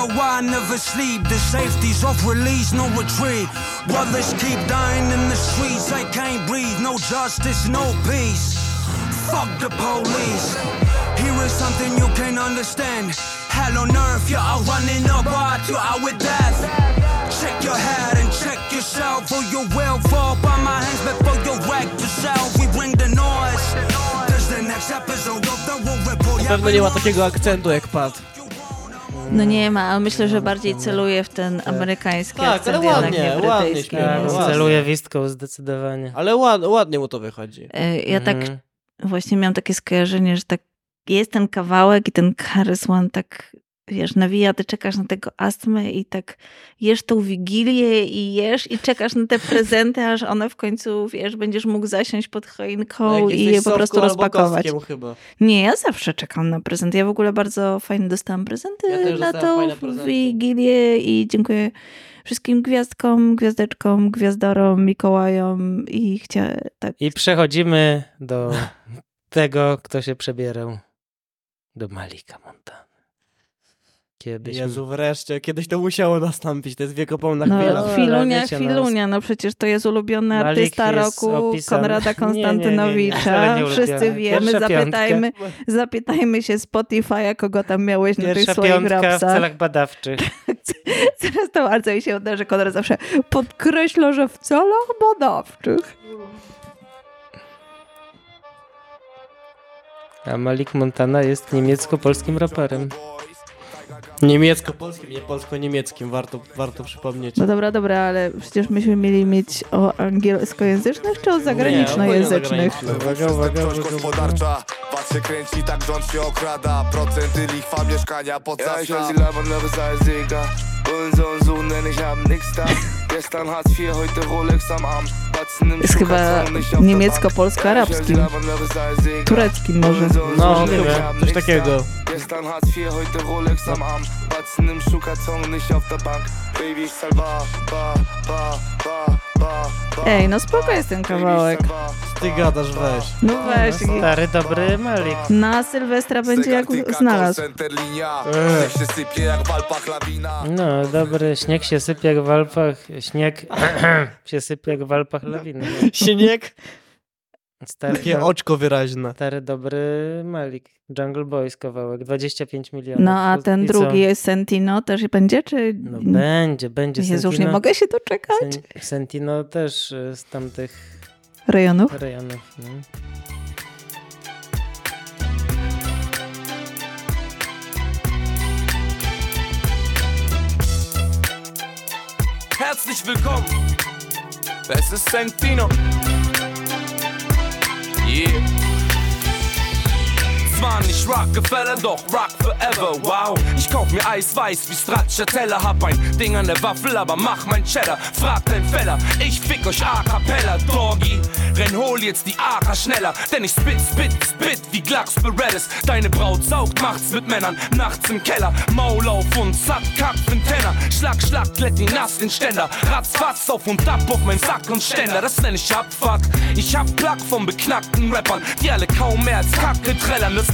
S13: You know why I never sleep. The safety's off release, no retreat. Brothers keep dying in the streets, I can't breathe. No justice, no peace. Fuck the police. Here is something you can understand. Hell on earth, you're out running up, but you're with death. Check your head and check yourself, or you will fall by my hands before you wreck yourself. We bring the noise. There's the next episode of the War Report.
S4: Na pewno nie ma takiego akcentu jak Pat.
S3: No nie ma, ale myślę, że bardziej celuje w ten amerykański
S4: Tak,
S3: akcent,
S4: ale
S3: jednak
S4: ładnie,
S3: nie
S4: ładnie śpiewa,
S2: Tak,
S4: ładnie.
S2: celuje wistką zdecydowanie.
S4: Ale ład, ładnie mu to wychodzi.
S3: E, Ja tak
S2: Mhm.
S3: właśnie miałam takie skojarzenie, że tak jest ten kawałek i ten Harris One tak, wiesz, nawija, ty czekasz na tego astmę i tak jesz tą wigilię i jesz i czekasz na te [LAUGHS] prezenty, aż one w końcu, wiesz, będziesz mógł zasiąść pod choinką
S4: Jak
S3: i je po prostu rozpakować.
S4: Chyba.
S3: Nie, ja zawsze czekam na prezenty. Ja w ogóle bardzo fajnie dostałam prezenty
S4: Ja
S3: na tą wigilię i dziękuję wszystkim gwiazdkom, gwiazdeczkom, gwiazdorom, Mikołajom i chciałam tak.
S2: I przechodzimy do tego, kto się przebierał do Malika Montana. Kiedyś.
S4: Jezu, wreszcie, kiedyś to musiało nastąpić, to jest wiekopomna
S3: No,
S4: chwila.
S3: chwilunia,
S2: wiecie, no,
S3: chwilunia, no przecież to jest ulubiony
S2: Malik
S3: artysta
S2: jest
S3: roku
S2: opisany-
S3: Konrada [LAUGHS]
S2: Nie, nie, nie, nie,
S3: Konstantynowicza. Wszyscy wiemy,
S2: Pierwsza
S3: zapytajmy, zapytajmy się Spotify'a, kogo tam miałeś na tych swoich
S2: piątka w
S3: rapsach.
S2: celach badawczych. [LAUGHS]
S3: Teraz to bardzo mi się uda, że Konrad zawsze podkreśla, że w celach badawczych.
S2: A Malik Montana jest niemiecko-polskim raperem.
S4: Niemiecko-polskim, nie polsko-niemieckim, warto, warto przypomnieć.
S3: No dobra, dobra, ale przecież myśmy mieli mieć o angielskojęzycznych czy o zagranicznojęzycznych?
S2: Uwaga, uwaga, uwaga.
S14: gospodarcza Was się kręci, tak rząd się okrada Procenty, lichwa, mieszkania pod Ja, ich
S3: Jest chyba niemiecko-polsko-arabskim. Tureckim może.
S4: No, chyba,
S14: haben
S4: coś takiego.
S14: Gestern Hartz IV, heute Rolex am Arm Batzen im Schuhkarton, nicht auf der Bank Baby, ich zahl bar, bar, bar, bar, bar, bar
S3: Ej, no spoko jest ten kawałek.
S4: Ty gadasz, weź.
S3: No weź.
S2: Stary, dobry Malik.
S3: Na Sylwestra będzie jak znalazł.
S14: Lawina
S2: No, dobry, śnieg się sypie jak w Alpach, śnieg [CLEARS THROAT] się sypie jak w Alpach lawiny.
S4: Śnieg?
S2: Stary,
S4: Takie oczko wyraźne.
S2: Stary, dobry Malik. Jungle Boys kawałek, 25 milionów.
S3: No a ten
S2: I
S3: drugi jest Sentino też będzie, czy...
S2: No będzie, będzie.
S3: Jezu, już nie
S2: Sentino.
S3: mogę się doczekać.
S2: Sen- Sentino też y, z tamtych
S3: Rejonów?
S2: rejonów. No.
S10: Herzlich willkommen. Es ist Santino. Yeah. Zwar nicht Rockefeller, doch Rock forever, wow. Ich kauf mir Eis weiß wie Stracciatella, hab ein Ding an der Waffel, aber mach mein Cheddar. Frag den Feller, ich fick euch a cappella, Doggy. Renn, hol jetzt die AK schneller, denn ich spit, spit, spit wie Glacks Berettis. Deine Braut saugt, macht's mit Männern, nachts im Keller. Maul auf und zack, kack fün Tenner. Schlag, schlag, klätt die nass den Ständer. Ratzfatz auf und ab auf mein Sack und Ständer, das nenn ich Abfuck. Ich hab Plack von beknackten Rappern, die alle kaum mehr als Kacke trällern, das.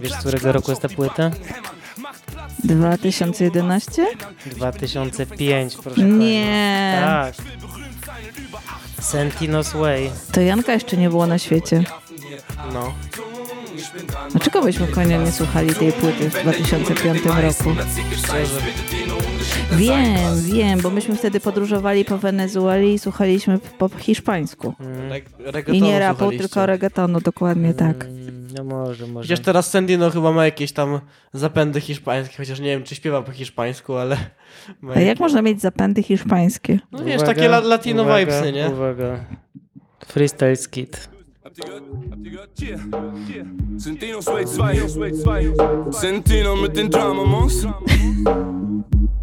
S2: Wiesz, z którego roku jest ta płyta?
S3: 2011?
S2: 2005, proszę
S3: Nie.
S2: Tak. Sentinos Way.
S3: To Janka jeszcze nie było na świecie.
S4: No.
S3: Dlaczego byśmy konia nie słuchali tej płyty w 2005 roku? Wiem, wiem, bo myśmy wtedy podróżowali po Wenezueli i słuchaliśmy po hiszpańsku. I nie rapu, tylko reggaetonu, dokładnie tak.
S2: No może, może.
S4: Chociaż teraz Sendino chyba ma jakieś tam zapędy hiszpańskie, chociaż nie wiem, czy śpiewa po hiszpańsku, ale... [LAUGHS] ma
S3: A jak można mieć zapędy hiszpańskie?
S4: No wiesz, takie la- latino
S2: uwaga,
S4: vibesy, nie?
S2: Uwaga. Freestyle skit.
S10: Sentino Sway 2, Sentino mit den Drama Monks.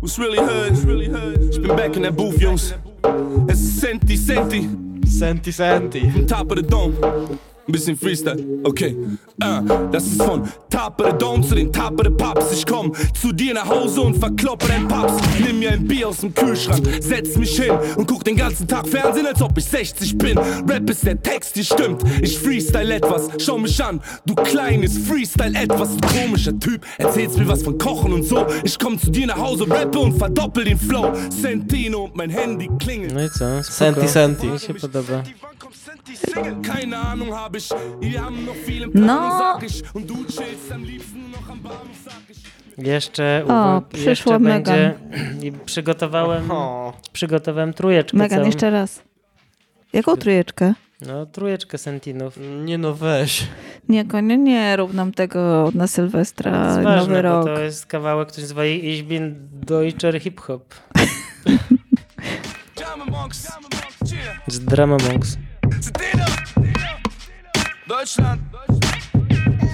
S10: What's really hood? Ich bin back in der Booth, Jungs. Es ist Senti, Senti.
S4: Senti, Senti.
S10: Vom Top of the Dome. Ein bisschen Freestyle, okay. Ah, das ist von Top of the Dome zu den Top of the Pops. Ich komm zu dir nach Hause und verkloppe dein Paps. Nimm mir ein Bier aus dem Kühlschrank, setz mich hin und guck den ganzen Tag Fernsehen, als ob ich 60 bin. Rap ist der Text, die stimmt. Ich freestyle etwas, schau mich an, du kleines Freestyle etwas, du komischer Typ. Erzählst mir was von Kochen und so. Ich komm zu dir nach Hause, rappe und verdoppel den Flow. Sentino und mein Handy klingelt.
S2: No i co? Spoko.
S4: Senti, Senti.
S2: Mi się podoba.
S10: Keine Ahnung hab ich, wir haben noch viel im
S3: No.
S10: Plan, sag ich. Und du chillst am liebsten nur noch am Bahnhof, sag ich.
S2: Jeszcze,
S3: O,
S2: jeszcze
S3: Megan.
S2: będzie i przygotowałem, przygotowałem trójeczkę
S3: Megan,
S2: całą.
S3: jeszcze raz. Jaką trójeczkę?
S2: No, trójeczkę Sentinów.
S4: Nie no, weź.
S3: Nie, konie, nie rób nam tego na Sylwestra,
S2: To
S3: Nowy
S2: ważne, bo
S3: rok.
S2: to jest kawałek, który nazywa Ich bin Deutscher Hip-Hop. Z [LAUGHS] Drama Monks.
S10: Deutschland.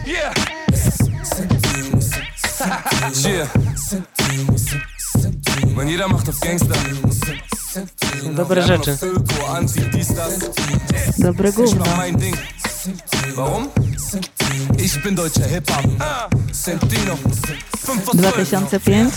S10: Yeah. Yeah. Man, jeder macht auf Gangster.
S2: Dobre rzeczy.
S10: Das.
S3: Dobre gówno.
S10: Warum? Ich bin deutscher Hip-Hop. Ah, Sentino. 5 vor 12.
S3: 2005?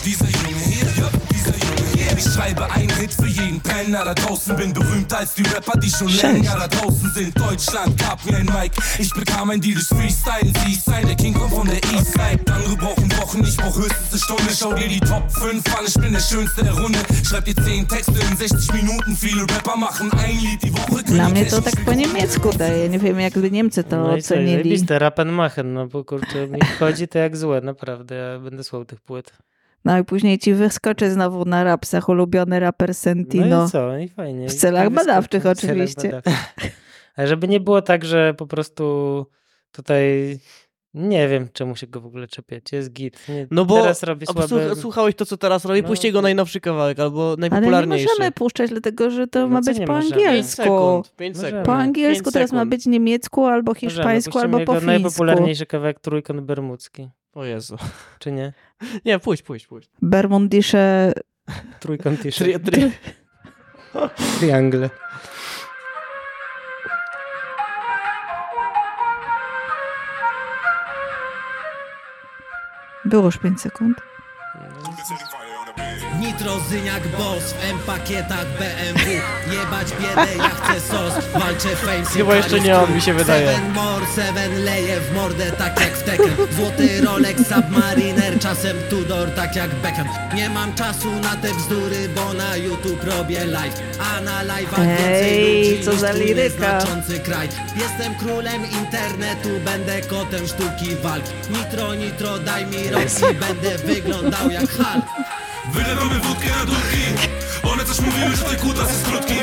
S10: Ich schreibe einen Hit für jeden Penner da draußen. Bin berühmter als die Rapper, die schon länger da draußen sind. Deutschland gab mir ein Mic. Ich bekam ein Deal durch Freestyle. Sie sein, der King kommt von der Eastside. Andere brauchen Wochen, ich brauch höchstens eine Stunde. Schau dir die Top 5 an, ich bin der Schönste der Runde. Schreib dir 10 Texte in 60 Minuten. Viele Rapper machen ein Lied die Woche.
S3: Dla mnie to tak po niemiecku daje. Nie wiem, jakby Niemcy to
S2: No i
S3: ocenili.
S2: zajebiste, Rappen Machen, no bo kurczę, mi wchodzi to jak złe, naprawdę, ja będę słuchał tych płyt.
S3: No i później ci wyskoczy znowu na rapsach ulubiony raper Sentino.
S2: No i co, i fajnie.
S3: W celach badawczych
S2: W celach
S3: oczywiście.
S2: badawczych. Ale żeby nie było tak, że po prostu tutaj nie wiem, czemu się go w ogóle czepiać. Jest git. Nie,
S4: No bo
S2: teraz robi
S4: obsłu-
S2: słabe...
S4: słuchałeś to, co teraz robi,
S2: No,
S4: puść jego najnowszy kawałek, albo
S3: Ale nie
S4: najpopularniejszy.
S3: możemy puszczać, dlatego że to
S2: No
S3: ma być po
S2: możemy?
S4: Pięć
S3: angielsku.
S4: sekund, pięć
S2: Możemy.
S4: sekund.
S3: Po angielsku
S4: Pięć
S3: teraz ma
S4: sekund.
S3: być niemiecku, albo hiszpańsku, albo po fińsku.
S2: najpopularniejszy kawałek Trójkąt Bermudzki.
S4: O Jezu. [LAUGHS]
S2: Czy nie?
S4: Nie, puść, puść, puść.
S3: Bermundisze
S2: Trójkąt
S4: Tri,
S2: t-shirt.
S4: tri.
S2: Triangle.
S3: było już 5 sekund.
S15: Nitrozyniak boss w M-pakietach BMW Jebać biedę, ja chcę sos Walczę fame,
S4: Chyba jeszcze nie on, mi się wydaje.
S15: Seven more, seven leje w mordę tak jak w Tekken. Złoty Rolex, Submariner, czasem Tudor tak jak Beckham. Nie mam czasu na te bzdury, bo na YouTube robię live. A na live'ach więcej ludzi
S3: co
S15: niż
S3: za
S15: tu
S3: liryka.
S15: nieznaczący kraj. Jestem królem internetu, będę kotem sztuki walk. Nitro, nitro, daj mi rok i będę wyglądał jak Hulk
S10: Wylewamy wódkę na dudki One coś mówiły, że kutas jest krótki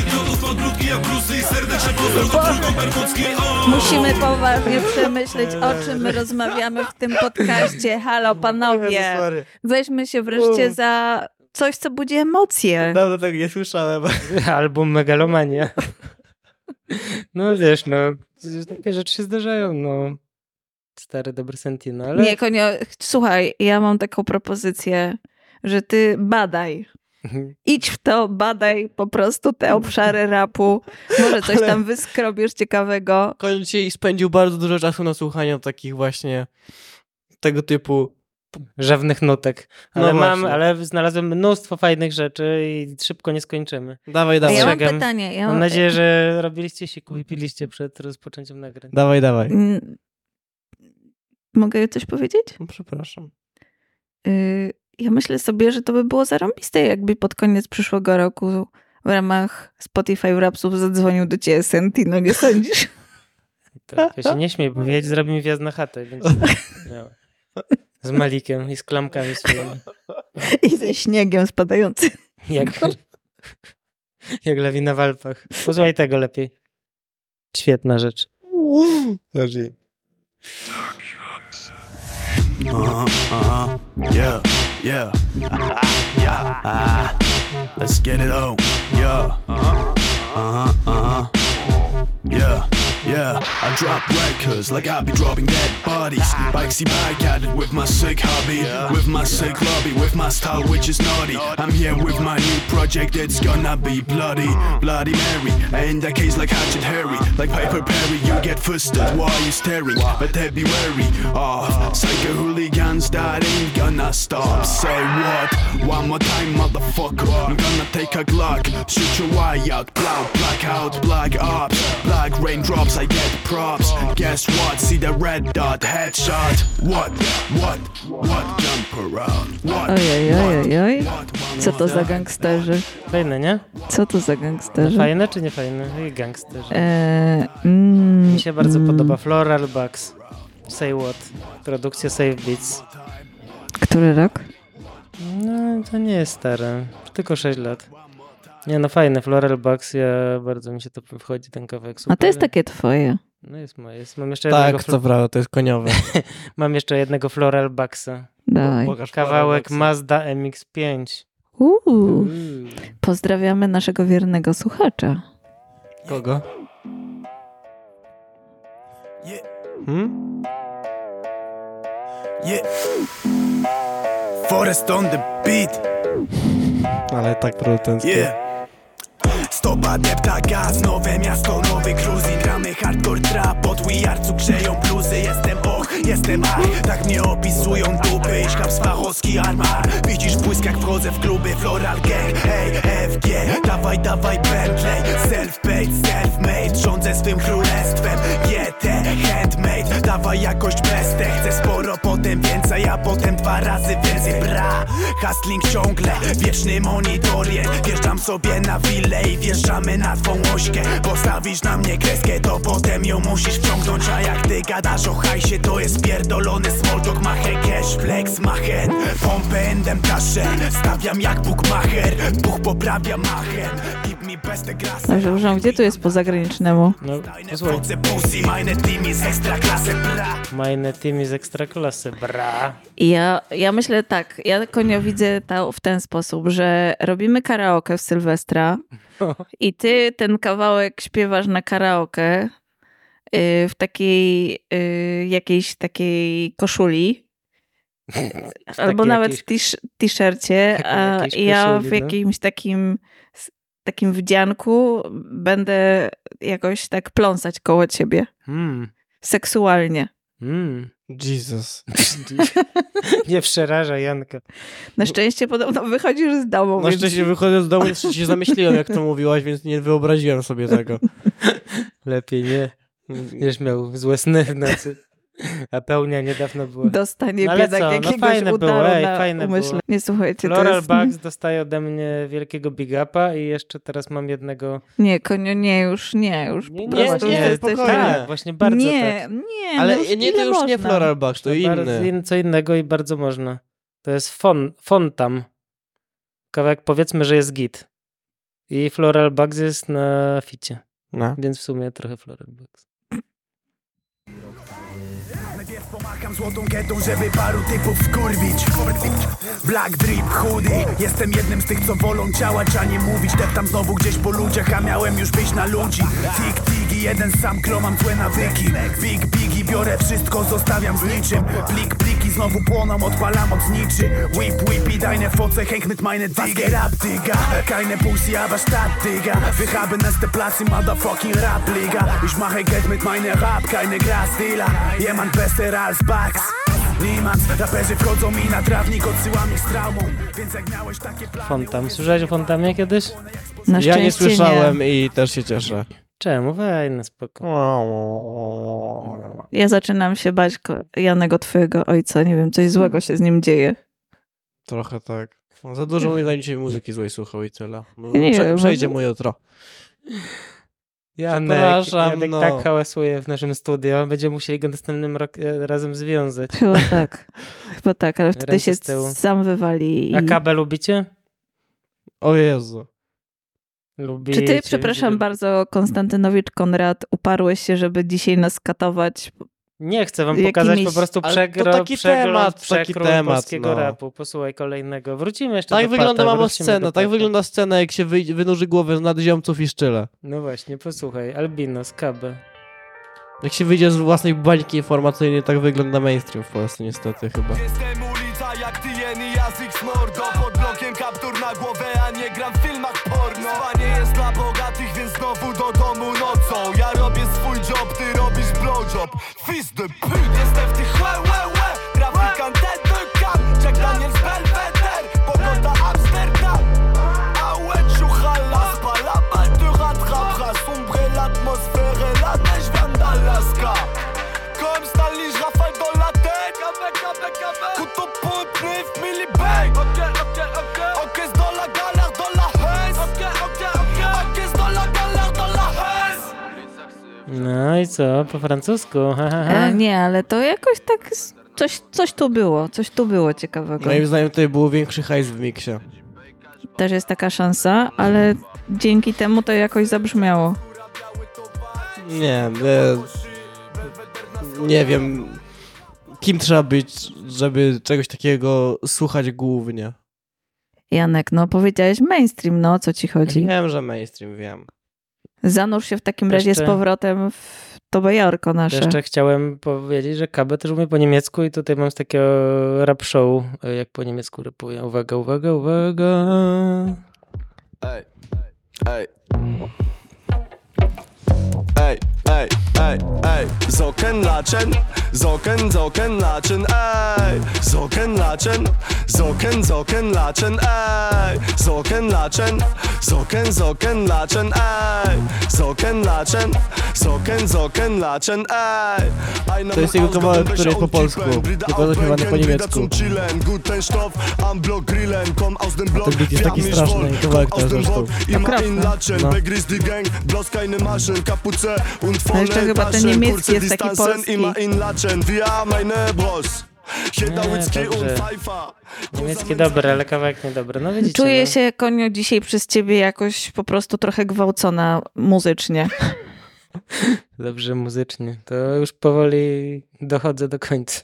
S10: idiotów pod brudki, jak blusy I serdeczne pozdrow do trójką bermudzki O!
S3: Musimy poważnie przemyśleć, o czym my rozmawiamy w tym podcaście. Halo, panowie. Weźmy się wreszcie za coś, co budzi emocje.
S4: Dawno tego nie słyszałem. [LAUGHS]
S2: Album Megalomania. No wiesz, no, takie rzeczy się zdarzają, no. Stary, dobry Sentino, ale...
S3: Nie, konio, słuchaj, ja mam taką propozycję, że ty badaj. Idź w to, badaj po prostu te obszary rapu. Może coś
S4: Ale-
S3: tam wyskrobiesz ciekawego.
S4: Koń dzisiaj spędził bardzo dużo czasu na słuchaniu takich właśnie tego typu
S2: Żadnych nutek.
S4: No
S2: Ale mam,
S4: właśnie.
S2: ale znalazłem mnóstwo fajnych rzeczy i szybko nie skończymy.
S4: Dawaj, dawaj.
S3: ja mam pytanie. Ja
S2: Mam
S3: mam...
S2: nadzieję, że robiliście siku i piliście przed rozpoczęciem nagrań.
S4: Dawaj, dawaj.
S3: Mm, Mogę coś powiedzieć?
S4: No, przepraszam.
S3: Y, Ja myślę sobie, że to by było zarąbiste, jakby pod koniec przyszłego roku w ramach Spotify Rapsów zadzwonił do ciebie Sentino, nie sądzisz? [LAUGHS]
S2: Tak, ja się nie śmiej, bo wiedź zrobi mi wjazd na chatę. Będzie miała. Z Malikiem i z klamkami swoimi.
S3: I ze śniegiem spadającym.
S2: Jak, jak lawina w Alpach. Posłuchaj tego lepiej. Świetna rzecz.
S4: Zażyj.
S11: Uh-huh, uh-huh, yeah, yeah, yeah, ah, let's get it on, yeah, uh-huh, uh-huh, uh-huh, yeah, yeah, I drop records like I be dropping dead bodies, bikesy bike at it with my sick hobby, with my sick lobby, with my style which is naughty, I'm here with my new project, it's gonna be bloody, bloody Mary, in that case like Hatchet Harry, like Piper Perry, you get fisted while you staring, but they be wary of psycho hooligans that ain't gonna stop. Say what? One more time, motherfucker. I'm gonna take a Glock, shoot your eye out, black, blackout, black ops, black raindrops. I get props. Guess what? See the red dot, headshot. What? What? What? Jump around. What?
S3: Ojej, ojej, ojej. Co to za gangsterzy?
S2: Fajne, nie?
S3: Co to za gangsterzy?
S2: Fajne czy nie fajne? Gangsterzy.
S3: Eee, mm,
S2: Mi się bardzo
S3: mm.
S2: podoba Floral Bucks. Say What. Produkcja Save Beats.
S3: Który rok?
S2: No, to nie jest stare. Tylko 6 lat. Nie no, fajne. Floral Bucks, ja bardzo mi się to wchodzi, ten kawałek super.
S3: A to jest takie twoje.
S2: No jest moje. Jest, mam jeszcze jednego...
S4: Tak, co prawda, to jest koniowe. [LAUGHS]
S2: mam jeszcze jednego Floral Bucksa.
S3: Daj.
S4: Pokaż
S2: Kawałek
S4: Floral
S2: Mazda MX-5.
S3: Uuu. Pozdrawiamy naszego wiernego słuchacza.
S4: Kogo? Hmm?
S11: Yeah. Forest on the beat.
S4: Ale tak producencko.
S11: Yeah. Stopa depta gaz, nowe miasto, nowy cruising Gramy hardcore trap, pod Wiarcu grzeją bluzy Jestem och, jestem ach, tak mnie opisują dupy Iszkam swachowski armar, widzisz błysk jak wchodzę w kluby Floral gang, hej, FG Dawaj, dawaj Bentley, self-paid, self-made Rządzę swym królestwem, GT, handmade Dawaj jakość bestę, chcę sporo, potem więcej A potem dwa razy więcej, bra Hustling ciągle, wieczny monitorient Wjeżdżam sobie na willę i wjeżdżamy na twą ośkę. Postawisz na mnie kreskę, to potem ją musisz wciągnąć. A jak ty gadasz o hajsie, to jest pierdolony small talk Machę cash, flex, machen Pompę endem taszę, stawiam jak Bugmacher Buch poprawia machem, keep me best
S3: Dobrze, uważam, gdzie tu jest po zagranicznemu?
S2: No, posłuchaj.
S11: Wchodzę pussy, meine team jest ekstra klasy, bra
S2: Majne teamy z ekstraklasy, bra.
S3: Ja, ja myślę tak, ja konio widzę to w ten sposób, że robimy karaoke w Sylwestra [LAUGHS] i ty ten kawałek śpiewasz na karaoke y, w takiej y, jakiejś takiej koszuli. [LAUGHS] Albo nawet
S2: jakiejś-
S3: t-shircie, [LAUGHS] a ja w
S2: no.
S3: jakimś takim takim wdzianku będę jakoś tak pląsać koło ciebie.
S2: Hmm.
S3: Seksualnie.
S2: Mm.
S4: Jesus. [LAUGHS]
S2: Nie przeraża Janka.
S3: Na szczęście podobno wychodzisz z domu.
S4: Na
S3: więc-
S4: szczęście wychodzę z domu, jeszcze się zamyśliłem, jak to mówiłaś, więc nie wyobraziłem sobie tego. [LAUGHS]
S2: Lepiej nie. Będziesz miał złe sny w nocy. A pełnia niedawno była.
S3: Dostanie
S2: No
S3: biedak
S2: co, no
S3: jakiegoś
S2: fajne
S3: udaru
S2: było, ej,
S3: na
S2: fajne
S3: umyśle.
S2: było.
S3: Nie słuchajcie, to
S2: Floral
S3: jest...
S2: Bugs dostaje ode mnie wielkiego big upa i jeszcze teraz mam jednego...
S3: Nie, konio, nie, już nie, już
S2: Nie,
S3: po
S2: nie,
S3: prostu
S2: nie,
S3: jesteś-
S2: spokojnie. Tak, właśnie bardzo
S3: nie,
S2: tak.
S3: Nie,
S4: Ale
S3: no już
S4: nie, to już nie
S3: można?
S4: Floral Bugs, to
S2: bardzo
S4: inny.
S2: in- co innego i bardzo można. To jest fon, Fontam. Kawałek powiedzmy, że jest git. I Floral Bugs jest na ficie.
S4: No.
S2: Więc w sumie trochę Floral Bugs. Yok.
S16: Pomacham złotą kietą, żeby paru typów wkurwić? Black drip, hoodie. Jestem jednym z tych, co wolą działać, a nie mówić. Deptam znowu gdzieś po ludziach, a miałem już być na ludzi. Tik, tigi, jeden sam klo, mam złe nawyki. Big, bigi, biorę wszystko, zostawiam z niczym. Plik, pliki, znowu płoną, odpalam od zniczy. Whip, whip i deine Foce, mit meine Digga Rap, Digga, keine Pussy, aber Stadt, Digga Wir haben es der Platz im motherfucking Rap-Liga Ich mache Geld mit meiner Rap, keine Grasdealer Jemand besser Bugs Niemand, raperzy wchodzą mi na trawnik, odsyłam ich z traumą Więc jak miałeś takie plany
S2: Fontam. Słyszałeś o Fontamie kiedyś?
S3: Na
S4: Ja nie słyszałem i też się cieszę.
S2: Czemu? Fajne, spoko.
S3: Ja zaczynam się bać Janego, twojego ojca. Nie wiem, coś złego się z nim dzieje.
S4: Trochę tak. Za dużo moim zdaniem dzisiaj muzyki złej słuchał i tyle. No,
S3: Nie
S4: prze, przejdzie mu jutro.
S2: Janek,
S4: Przepraszam,
S2: Janek
S4: no.
S2: tak hałasuje w naszym studio. Będziemy musieli go następnym rok, e, razem związać.
S3: Chyba tak. [LAUGHS] Chyba tak, ale wtedy
S2: Ręce
S3: się sam wywali. I...
S2: A kabę lubicie?
S4: O Jezu.
S2: Lubicie.
S3: Czy ty, przepraszam bardzo, Konstantynowicz Konrad, uparłeś się, żeby dzisiaj nas katować?
S2: Nie chcę wam pokazać
S3: Jakimiś-
S2: po prostu
S4: Ale
S2: przegro,
S4: to taki temat, taki temat,
S2: polskiego
S4: no.
S2: rapu. Posłuchaj kolejnego. Wrócimy jeszcze
S4: Tak
S2: do
S4: wygląda
S2: Pata,
S4: mamo scena, tak wygląda scena, jak się wy, wynurzy głowę z nad ziomców i szczyle.
S2: No właśnie, posłuchaj. Albinos, kabę.
S4: Jak się wyjdzie z własnej bańki informacyjnej, tak wygląda mainstream w Polsce niestety chyba.
S14: Jestem ulica jak TN i Azix Mordo Pod blokiem kaptur na głowę, blowjob Fist the pit Jestem w tych łe,
S2: No i co? Po francusku?
S3: E, nie, ale to jakoś tak... Coś, coś tu było, coś tu było ciekawego.
S4: Moim zdaniem tutaj był większy hajs w miksie.
S3: Też jest taka szansa, ale dzięki temu to jakoś zabrzmiało.
S4: Nie, e, nie wiem, kim trzeba być, żeby czegoś takiego słuchać głównie.
S3: Janek, no powiedziałeś mainstream, no o co ci chodzi?
S4: Wiem, że mainstream, wiem.
S3: Zanurz się w takim razie z
S2: Jeszcze-
S3: powrotem w to bajorko nasze.
S2: Jeszcze chciałem powiedzieć, że Kabę też umie po niemiecku i tutaj mam z takiego rap show, e, jak po niemiecku rapuje. Uwaga, uwaga, uwaga.
S14: Ej, ej. Ej, ej, ej, latschen, Socken, Socken latschen, ey. Socken latschen, Socken, Socken latschen, ey. Socken latschen, Socken, Socken latschen, ey. Socken latschen, Socken, Socken latschen, ey. Einer
S4: To jest jego kawałek, który jest po polsku, tylko zaśpiewany po niemiecku.
S14: zum Chillen. Guten Stoff am Block grillen, komm aus dem Block.
S4: ten beat jest taki straszny kawałek
S14: Komm aus
S4: też
S14: dem
S4: zresztą.
S14: In Latschen,
S4: No.
S14: begrüßt die Gang, bloß keine Maschen, Kapuze und
S3: No jeszcze chyba ten niemiecki jest taki polski.
S2: Nie, dobrze. Niemiecki dobry, ale kawałek niedobry. No widzicie.
S3: Czuję
S2: no.
S3: się, konio, dzisiaj przez ciebie jakoś po prostu trochę gwałcona muzycznie. [LAUGHS]
S2: Dobrze muzycznie. To już powoli dochodzę do końca.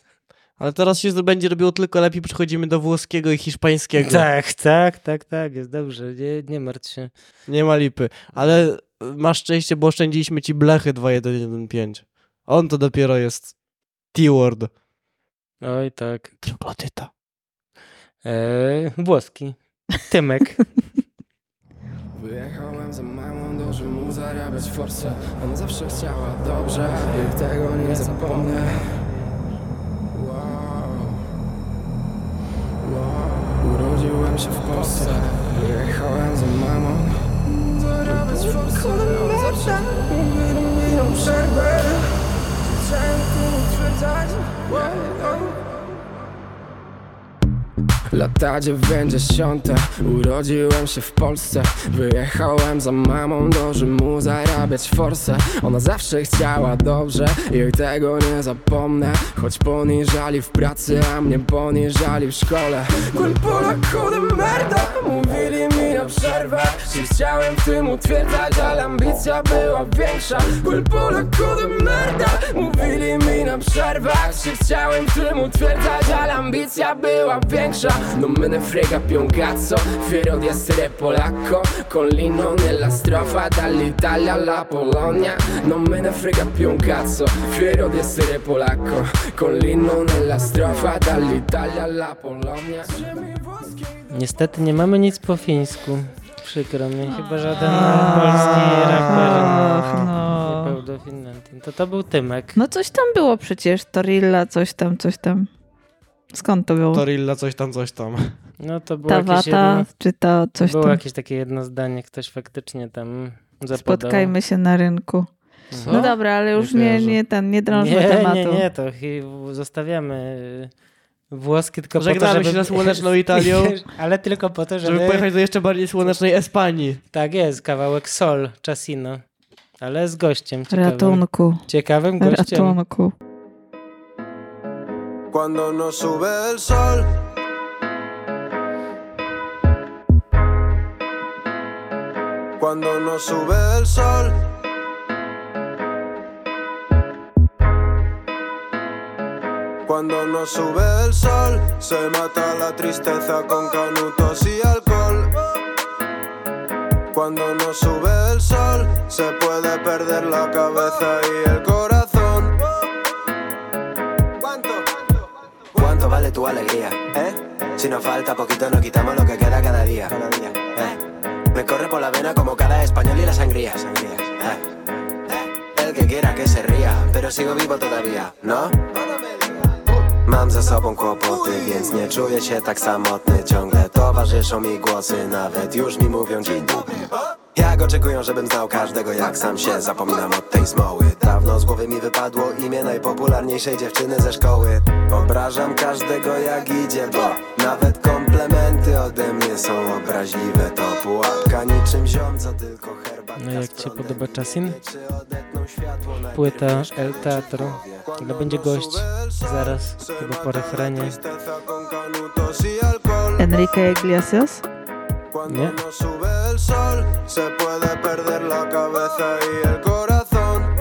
S4: Ale teraz się będzie robiło tylko lepiej, przechodzimy do włoskiego i hiszpańskiego.
S2: Tak, tak, tak, tak, jest dobrze. Nie, nie martw się.
S4: Nie ma lipy. Ale masz szczęście, bo oszczędziliśmy ci blechy 2115. On to dopiero jest T-word.
S2: Oj, tak.
S4: Troglodyta.
S2: Eee, włoski. Tymek. [LAUGHS]
S17: Wyjechałem za małą, dąży mu zarabiać forsę Ona zawsze chciała dobrze i tego nie zapomnę Wow, wow. Urodziłem się w Polsce Wyjechałem za mamą przerwę Chciałem tu utwierdzać Lata dziewięćdziesiąte Urodziłem się w Polsce. Wyjechałem za mamą do Rzymu Zarabiać forsę. Ona zawsze chciała dobrze I tego nie zapomnę. Choć poniżali w pracy A mnie poniżali w szkole. Quel Polaco de merda Mówili mi na przerwę. Że chciałem w tym utwierdzać Ale ambicja była większa. Quel Polaco de merda Mówili mi na przerwę. Że chciałem w tym utwierdzać Ale ambicja była większa Non me ne frega più un cazzo Fiero di essere polacco Con l'inno nella strofa Dall'Italia alla Polonia Non me ne frega più un cazzo Fiero di essere polacco Con l'inno nella strofa Dall'Italia alla Polonia
S2: Niestety nie mamy nic po fińsku. Przykro mi, chyba żaden polski raper
S3: no.
S2: nie był do Finlandii. To to był Tymek.
S3: No coś tam było przecież, Torilla, coś tam, coś tam. Skąd to było?
S4: Torilla, coś tam, coś tam.
S2: No to było
S3: Ta
S2: jakieś
S3: wata,
S2: jedno,
S3: czy to coś
S2: było
S3: tam?
S2: jakieś takie jedno zdanie, ktoś faktycznie tam zapodał.
S3: Spotkajmy się na rynku.
S2: Co?
S3: No dobra, ale już
S2: Nie
S3: nie, nie, ten, nie drążmy
S2: nie,
S3: tematu.
S2: Nie, nie, to zostawiamy y, włoskie tylko po to, żeby...
S4: się ze słoneczną [LAUGHS] Italią. [LAUGHS]
S2: ale tylko po to, żeby...
S4: Żeby pojechać do jeszcze bardziej słonecznej Espanii.
S2: Tak jest, kawałek Sol, Czasino. Ale z gościem ciekawym.
S3: Ratunku.
S2: Ciekawym gościem.
S3: Ratunku.
S18: Cuando no sube el sol. Cuando no sube el sol. Cuando no sube el sol, se mata la tristeza con canutos y alcohol. Cuando no sube el sol, se puede perder la cabeza y el corazón.
S19: ¿Cuánto vale tu alegría? ¿Eh? Si nos falta poquito, no quitamos lo que queda cada día. ¿Eh? Me corre por la vena como cada español y la sangría. ¿Eh? El que quiera que se ría, pero sigo vivo todavía, ¿no? Mam ze sobą kłopoty, więc nie czuję się tak samotny Ciągle towarzyszą mi głosy, nawet już mi mówią dzień dobry Jak oczekują, żebym znał każdego jak sam się Zapominam od tej smoły Dawno z głowy mi wypadło imię najpopularniejszej dziewczyny ze szkoły Obrażam każdego jak idzie, bo nawet komplementy ode mnie są obraźliwe To pułapka niczym ziom, co tylko herbatka
S2: No jak ci podoba Czasin? Płyta El Teatro. Ale będzie gość zaraz, chyba po refrenie.
S3: Enrique Iglesias?
S2: Nie?
S18: No sube el sol, se puede perder la cabeza y el corazón.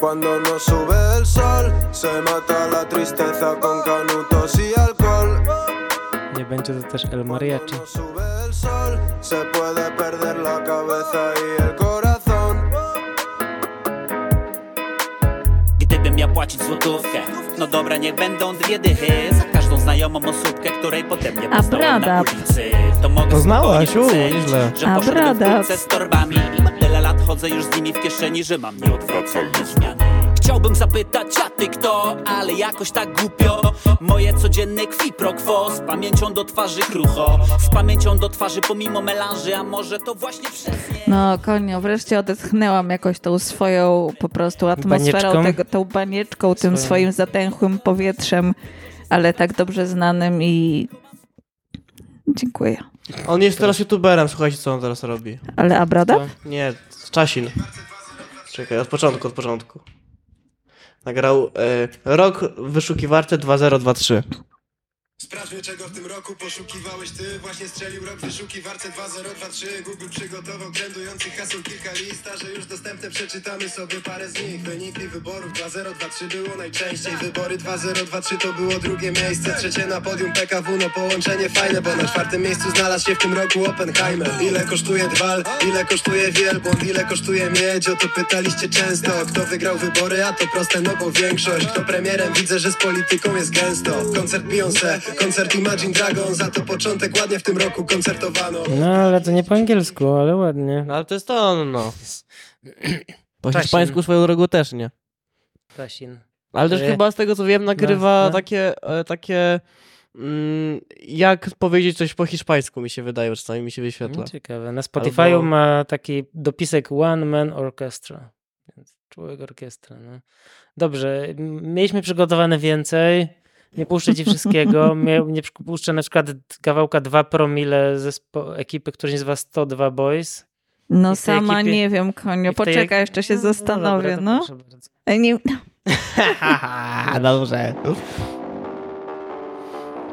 S18: Cuando no sube el sol, se mata la tristeza con canutos y alcohol.
S2: Nie będzie to też El Mariachi.
S18: Sube el sol, se puede perder la cabeza y el corazón.
S20: Gdybym miał płacić złotówkę No dobra, niech będą dwie dychy znajomą osóbkę, której potem nie poznałem na ulicy. To mogę
S4: Poznałaś, u, nieźle.
S20: Że
S3: A
S20: poszedłem w
S3: brada.
S20: kulce z torbami I tyle lat chodzę już z nimi w kieszeni Że mam nieodwracalne zmiany. Chciałbym zapytać, a ty kto? Ale jakoś tak głupio. Moje codzienne kwi pro quo. Z pamięcią do twarzy krucho. Z pamięcią do twarzy pomimo melanży A może to właśnie przez nie?
S3: No konio, wreszcie odetchnęłam jakoś tą swoją po prostu atmosferą,
S2: Banieczką?
S3: tego, tą banieczką, tym swoim zatęchłym powietrzem, ale tak dobrze znanym i dziękuję.
S4: On jest teraz youtuberem, słuchajcie co on teraz robi.
S3: Ale Abrada?
S4: Nie, Czasin. Czekaj, od początku, od początku. Nagrał e, rok w wyszukiwarce 2023.
S21: Sprawdźmy czego w tym roku poszukiwałeś ty? Właśnie strzelił rok wyszukiwarce 2023 Google przygotował trendujących haseł kilka lista Że już dostępne przeczytamy sobie parę z nich. Wyniki wyborów 2023 było najczęściej. Wybory 2023 to było drugie miejsce. Trzecie na podium PKW, no połączenie fajne Bo na czwartym miejscu znalazł się w tym roku Oppenheimer. Ile kosztuje Dwal, ile kosztuje Wielbłąd Ile kosztuje Miedź, o to pytaliście często. Kto wygrał wybory, a to proste, no bo większość. Kto premierem, widzę, że z polityką jest gęsto. Koncert Beyoncé, koncert Imagine Dragons A to początek ładnie w tym roku koncertowano
S2: No ale to nie po angielsku, ale ładnie.
S4: No ale to jest to on, no. Po
S2: Czasin.
S4: hiszpańsku swoją drogą też nie.
S2: Czasin.
S4: Ale też
S2: E,
S4: chyba z tego co wiem nagrywa
S2: no, no.
S4: takie, e, takie mm, jak powiedzieć coś po hiszpańsku mi się wydaje, czasami mi się wyświetla.
S2: No, ciekawe. Na Spotify'u
S4: Albo-
S2: ma taki dopisek One Man Orchestra. Więc człowiek orkiestra. No. Dobrze, m- mieliśmy przygotowane więcej. Nie puszczę ci wszystkiego. [LAUGHS] Nie puszczę na przykład kawałka 2 promile zespo- ekipy, która się nazywa 102 Boys.
S3: No sama
S2: ekipie-
S3: nie wiem, konio.
S2: tej-
S3: Poczekaj, jeszcze się
S2: No, no
S3: zastanowię,
S2: dobra,
S3: no.
S2: proszę bardzo.
S3: Ej, nie...
S4: A [LAUGHS] dobrze.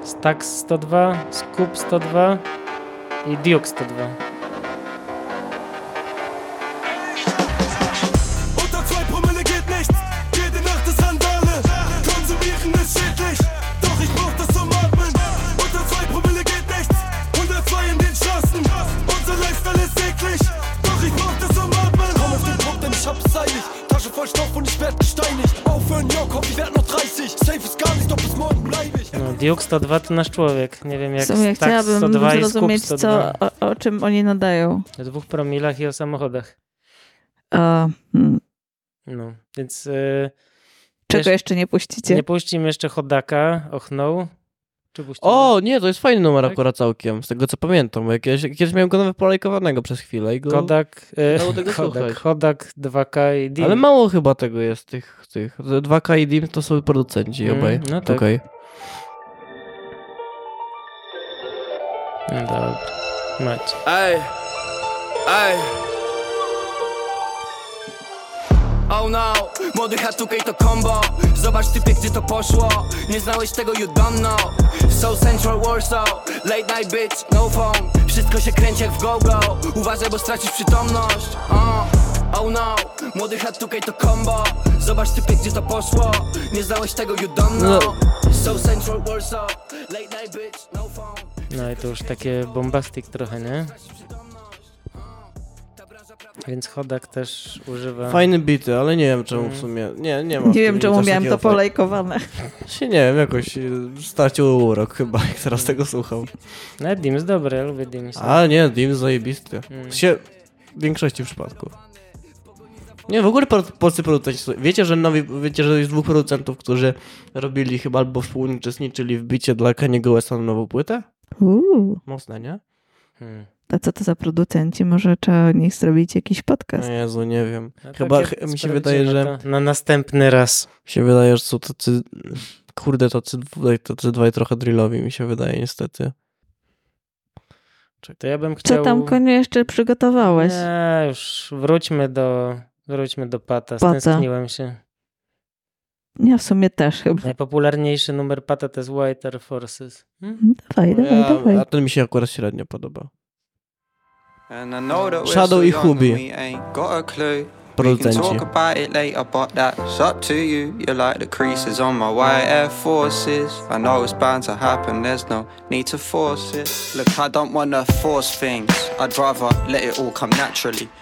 S2: Stax 102, Scoop 102 i Duke 102. Duke 102 to nasz człowiek. Nie wiem jak
S3: W sumie
S2: Stax
S3: chciałabym
S2: 102 i Scoop
S3: zrozumieć,
S2: 102.
S3: co, o, o czym oni nadają.
S2: O dwóch promilach i o samochodach.
S3: A, hmm.
S2: No, więc... y,
S3: Czego
S2: jeszcze-
S3: jeszcze nie puścicie?
S2: Nie puścimy jeszcze Hodaka, Ochnął. Czy puścimy?
S4: O, nie, to jest fajny numer
S2: Tak?
S4: akurat całkiem, z tego co pamiętam, bo jakieś, kiedyś miałem go nawet polajkowanego przez chwilę i go...
S2: Kodak, e,
S4: dało tego
S2: Kodak. Kodak 2K i Dim.
S4: Ale mało chyba tego jest, tych, tych. 2K i Dim to są producenci
S2: Mm,
S4: obaj.
S2: no tak.
S4: Okej.
S2: No Dobra, macie.
S22: Ej, ej. Oh no, młody Hatukej to combo. Zobacz typie gdzie to poszło. Nie znałeś tego you don't know. Soul Central Warsaw Late night bitch, no phone. Wszystko się kręci jak w go-go. Uważaj bo stracisz przytomność. Uh. Oh no, młody Hatukej to combo. Zobacz typie gdzie to poszło. Nie znałeś tego you don't know. Soul Central Warsaw Late night bitch, no phone
S2: No i to już takie bombastic trochę, nie? Więc Hodak też używa...
S4: Fajne bity, ale nie wiem czemu w
S2: Mm.
S4: sumie. Nie, nie mam.
S3: Nie wiem, czemu miałem to polajkowane. [LAUGHS]
S4: Się nie wiem, jakoś y, stracił urok chyba, jak teraz tego słucham.
S2: No Dims dobry, ja lubię Dims.
S4: A nie, Dim zajebisty.
S2: Mm.
S4: Się w większości przypadków. Nie, w ogóle polscy producenci. są- Wiecie, że nowi, wiecie, że jest dwóch producentów, którzy robili chyba albo współuczestniczyli w bicie dla Kaniego Westa na nową płytę?
S3: Uuu.
S4: Mocne, nie?
S2: Hmm.
S3: A co to za producenci? Może trzeba o nich zrobić jakiś podcast.
S4: O Jezu, nie wiem.
S2: No
S4: Chyba
S2: takie
S4: ch- mi się wydaje, że...
S2: to Na następny raz.
S4: Mi się wydaje, że są tacy... Kurde, tacy, dwaj- tacy dwaj trochę drillowi mi się wydaje niestety.
S2: To ja bym
S3: Co
S2: chciał...
S3: tam konie jeszcze przygotowałeś?
S2: Nie, już wróćmy do, wróćmy do Pata.
S3: Po co?
S2: Stęskniłem się.
S3: Ja w sumie też chyba.
S2: Najpopularniejszy numer Pata to jest White Air Forces.
S3: Dawaj, dawaj,
S4: Ja,
S3: dawaj.
S4: a ten mi się akurat średnio podoba. Shadow i Hubi. Producenci.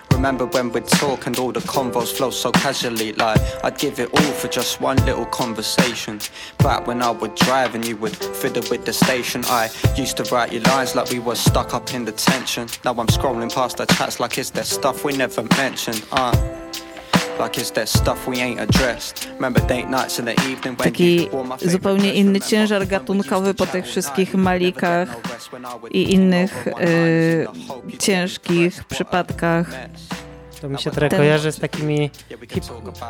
S1: Talk about it later, but that's up to you. You're like the creases on my white Air Forces. I know it's bound to happen, there's no need to force it. Look, I don't wanna force things, I'd rather let it all come naturally. Remember when we'd talk and all the convos flow so casually, like I'd give it all for just one little conversation. Back when I would drive and you would fiddle with the station, I used to write your lines like we were stuck up in detention. Now I'm scrolling past the chats like it's that stuff we never mentioned. Uh,
S3: Taki zupełnie inny ciężar gatunkowy po tych wszystkich malikach i innych y, ciężkich przypadkach.
S2: To mi się trochę
S3: Ten-
S2: kojarzy z takimi hip,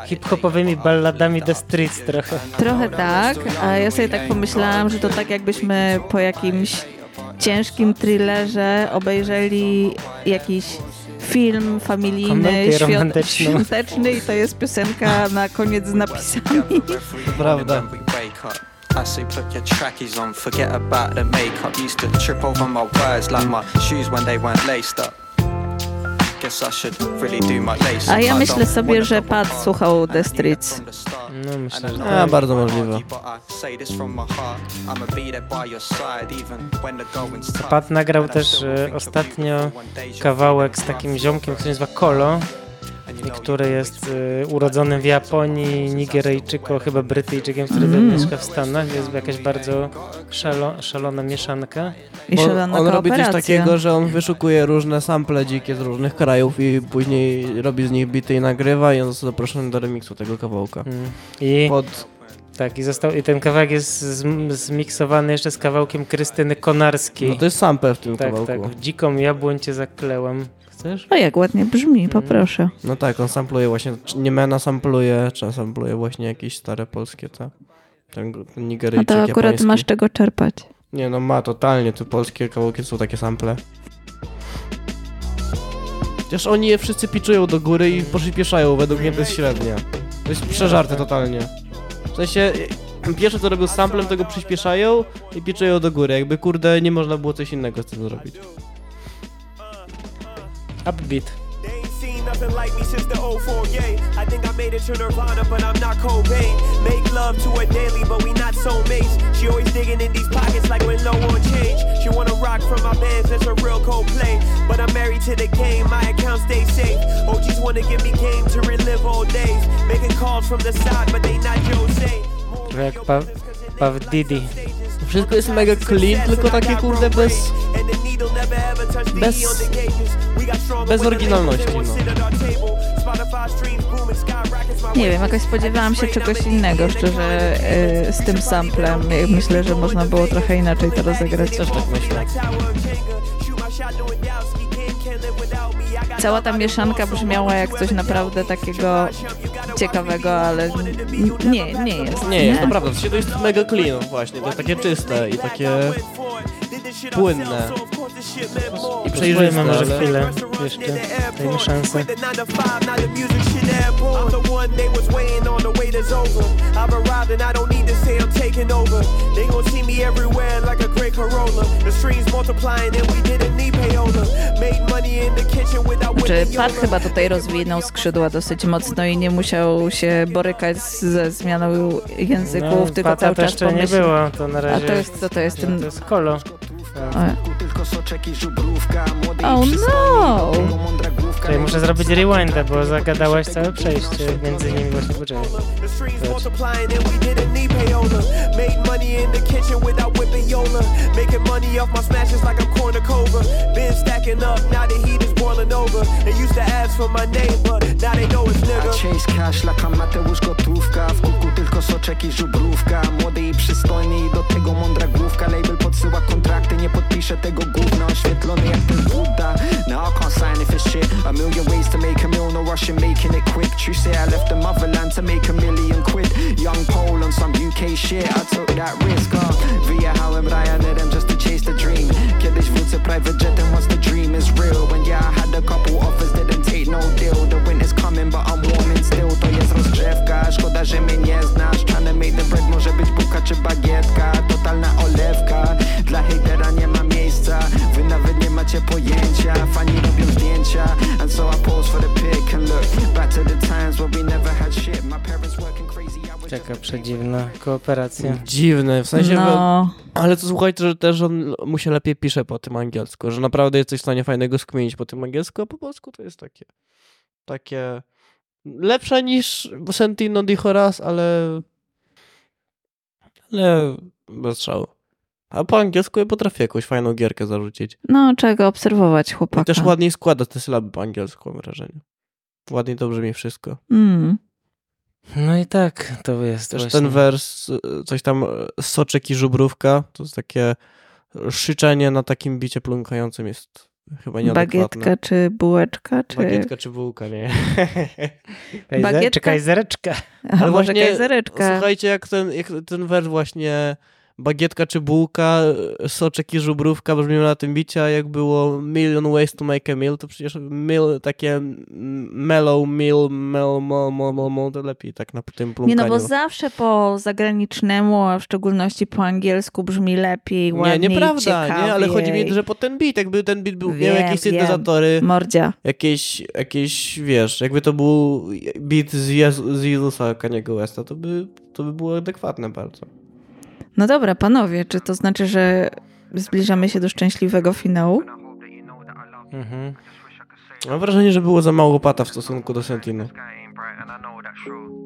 S2: hip-hopowymi balladami The Streets trochę.
S3: Trochę tak, a ja sobie tak pomyślałam, że to tak jakbyśmy po jakimś ciężkim thrillerze obejrzeli jakiś film familijny, świąt, świąteczny i to jest piosenka na koniec z napisami. [LAUGHS]
S4: Prawda.
S1: I say put your trackies on, forget about the makeup. Used to trip over my words like my shoes when they weren't laced up.
S3: A ja myślę sobie, że Pat słuchał The Streets.
S2: No myślę, że
S4: A,
S2: tak.
S4: bardzo możliwe.
S1: But I say this from my heart. I'ma be there by your side, even when the going's tough.
S2: Pat nagrał też e, ostatnio kawałek z takim ziomkiem, który się nazywa Kolo który jest urodzony w Japonii, Nigeryjczyko, chyba Brytyjczykiem, który
S3: Mm.
S2: mieszka w Stanach. Jest jakaś bardzo szalo, szalona mieszanka.
S3: I szalona
S4: on robi coś takiego, że on wyszukuje różne sample dzikie z różnych krajów i później robi z nich bity i nagrywa i on został zaproszony do remiksu tego kawałka.
S2: Mm. I
S4: Pod
S2: Tak, i, został, i ten kawałek jest zm- zmiksowany jeszcze z kawałkiem Krystyny Konarskiej.
S4: No to jest sample w tym
S2: tak,
S4: kawałku.
S2: Tak, w dziką jabłoń cię zaklełem. Chcesz?
S3: O, jak ładnie brzmi, poproszę.
S4: No tak, on sampluje właśnie, Niemena sampluje, czy sampluje właśnie jakieś stare polskie, te, ten, ten
S3: A
S4: Nigeryjczyk
S3: to akurat
S4: japoński.
S3: masz czego czerpać.
S4: Nie no, ma totalnie, te polskie kawałki są takie sample. Chociaż oni je wszyscy piczują do góry i przyspieszają, według mnie to jest średnia. To jest przeżarte totalnie. W sensie, pierwsze co robią z samplem, tego przyspieszają i piczują do góry, jakby kurde nie można było coś innego z tym zrobić.
S2: Upbeat.
S23: seen nothing like me since the 04 yay. I think I made it to Nirvana, but I'm not Cobain. Make love to her daily, but we not soulmates. She always digging in these pockets like we're low on change. She wanna rock from my bands, that's a real Coldplay. But I'm married to the game, my account stay safe. OGs wanna give me game to relive old days. Making calls from the side, but they not Jose.
S2: Jak pa, Paw Diddy.
S4: Wszystko jest mega clean, tylko takie kurde bez... Bez... Bez oryginalności, no.
S3: Nie wiem, jakoś spodziewałam się czegoś innego, szczerze, y, z tym samplem. Myślę, że można było trochę inaczej to rozegrać.
S4: Też tak myślę.
S3: Cała ta mieszanka brzmiała jak coś naprawdę takiego ciekawego, ale nie, nie jest.
S4: Nie jest, to prawda, to jest mega clean właśnie, to jest takie czyste i takie płynne i przejrzyste,
S2: Posłuchajmy może
S4: ale...
S2: chwilę jeszcze, dajmy szansę.
S23: The streams multiplying and we didn't need payola. Made money in the kitchen without
S3: Czy
S23: winning
S3: Pat chyba tutaj rozwinął skrzydła dosyć mocno i nie musiał się borykać ze zmianą języków,
S2: No,
S3: tylko
S2: Pata
S3: cały
S2: to
S3: czas
S2: jeszcze nie
S3: pomyśl-
S2: było, to na razie
S3: A to jest, to, to jest ten...
S2: To jest kolo.
S3: Oh no!
S2: Tutaj muszę zrobić rewinda, bo zagadałaś całe przejście między nimi właśnie. Poczekaj.
S23: Making money off my smashes like I'm. Been stacking up, now They used to ask for my name, but now they know it's nigga.
S1: chase cash, laka Mateusz gotówka. W kuku tylko soczek i żubrówka. Młody i przystojny i do tego mądra główka. Label podsyła kontrakty, nie podpiszę tego gówna. Oświetlony jak ten Buddha. Now I can't sign if it's shit. A million ways to make a meal, no rush in making it quick. True say I left the motherland to make a million quid. Young Pole on some UK shit, I took that risk uh. Wyjechałem Ryanerem just to chase the dream. Kiedyś wrócę private jetem że mnie nie znasz the bread, może być bułka czy bagietka. Totalna olewka, dla hejtera nie ma miejsca. Wy nawet nie macie pojęcia, fani robią zdjęcia. And so I pose for the pic and look Back to the times where we never had shit. My parents working crazy
S2: Taka przedziwna kooperacja.
S4: Dziwne, w sensie...
S3: No.
S4: Ale to słuchajcie, że też on mu się lepiej pisze po tym angielsku, że naprawdę jesteś w stanie fajnego skminić po tym angielsku, a po polsku to jest takie... Takie... Lepsze niż Sentino di Horas, ale... Ale bez szału. A po angielsku ja potrafię jakąś fajną gierkę zarzucić.
S3: No, czego obserwować
S4: I
S3: chłopaka.
S4: też ładniej składa te sylaby po angielsku, mam wrażenie. Ładniej to brzmi wszystko.
S3: Mm.
S2: No i tak to jest
S4: Też
S2: właśnie.
S4: ten wers, coś tam, soczek i żubrówka, to jest takie szyczenie na takim bicie plumkającym jest chyba nieadekwatne.
S3: Bagietka czy bułeczka, czy...
S4: Bagietka czy bułka, nie. [LAUGHS]
S3: Bagietka?
S2: Czy kajzereczka?
S3: A może kajzereczka.
S4: Słuchajcie, jak ten, jak ten wers właśnie bagietka czy bułka, y, soczek i żubrówka brzmią na tym bicie, a jak było million ways to make a meal, to przecież meal, takie mellow meal, mel, mo, mo, mo, mo, to lepiej tak na tym
S3: Nie
S4: plumkaniu.
S3: no, bo zawsze po zagranicznemu, a w szczególności po angielsku brzmi lepiej,
S4: Nie,
S3: ładniej,
S4: nieprawda, nie, ale chodzi mi, że po ten beat, jakby ten beat był, miał
S3: Wiem,
S4: jakieś
S3: wiem.
S4: syntezatory,
S3: Mordzia.
S4: jakieś, jakieś, wiesz, jakby to był beat z, Jezu, z Jezusa Kaniego Westa, to by, to by było adekwatne bardzo.
S3: No dobra, panowie, czy to znaczy, że zbliżamy się do szczęśliwego finału?
S2: Mhm.
S4: Mam wrażenie, że było za mało pata w stosunku do Sentiny.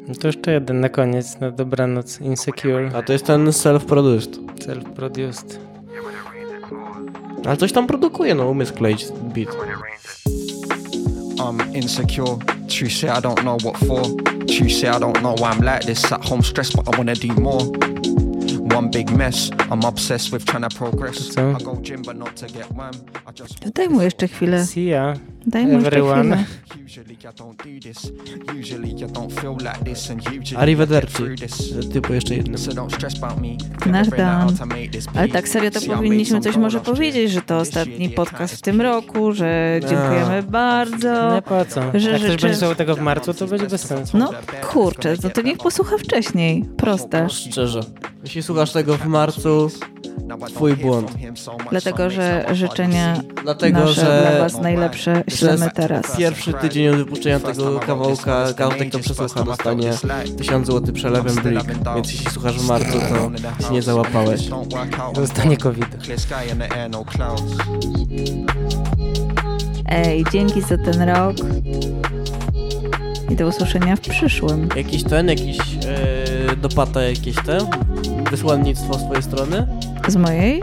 S2: No to jeszcze jeden na koniec, na dobranoc. Insecure.
S4: A to jest ten self-produced.
S2: Self-produced.
S4: Ale coś tam produkuje, no umie skleić beat.
S1: I'm insecure. True say I don't know what for. True say I don't know why I'm like this. At home stressed, but I wanna do more. One big mess. I'm obsessed with trying to progress. I go gym, but not to get wham. I just
S3: mu jeszcze chwilę.
S2: Sia,
S3: Daj mu
S2: everyone.
S4: Arrivederci. Typu jeszcze jednym.
S1: So don't stress about me.
S3: Nasz
S1: Figuring out
S3: Dan.
S1: how to make this
S3: Ale tak serio to powinniśmy coś może powiedzieć, że to ostatni podcast w tym roku, że dziękujemy bardzo.
S2: Nie po co.
S3: Że
S2: Jak będzie słuchał tego w marcu, to będzie bez sensu.
S3: No kurczę, no to niech posłucha wcześniej. Proste.
S4: Szczerze. Jeśli słuchasz tego w marcu, twój błąd.
S3: Dlatego, że życzenia
S4: Dlatego,
S3: nasze
S4: że
S3: dla was najlepsze ślemy teraz.
S4: Pierwszy tydzień od wypuszczenia tego kawałka, każdy kto przesłucha dostanie 1000 zł przelewem Brick, więc jeśli słuchasz w marcu, to się nie załapałeś.
S2: Dostanie covid.
S3: Ej, dzięki za ten rok. I do usłyszenia w przyszłym.
S4: Jakiś ten, jakiś e, dopata jakieś te? Wysłannictwo z twojej strony?
S3: Z mojej?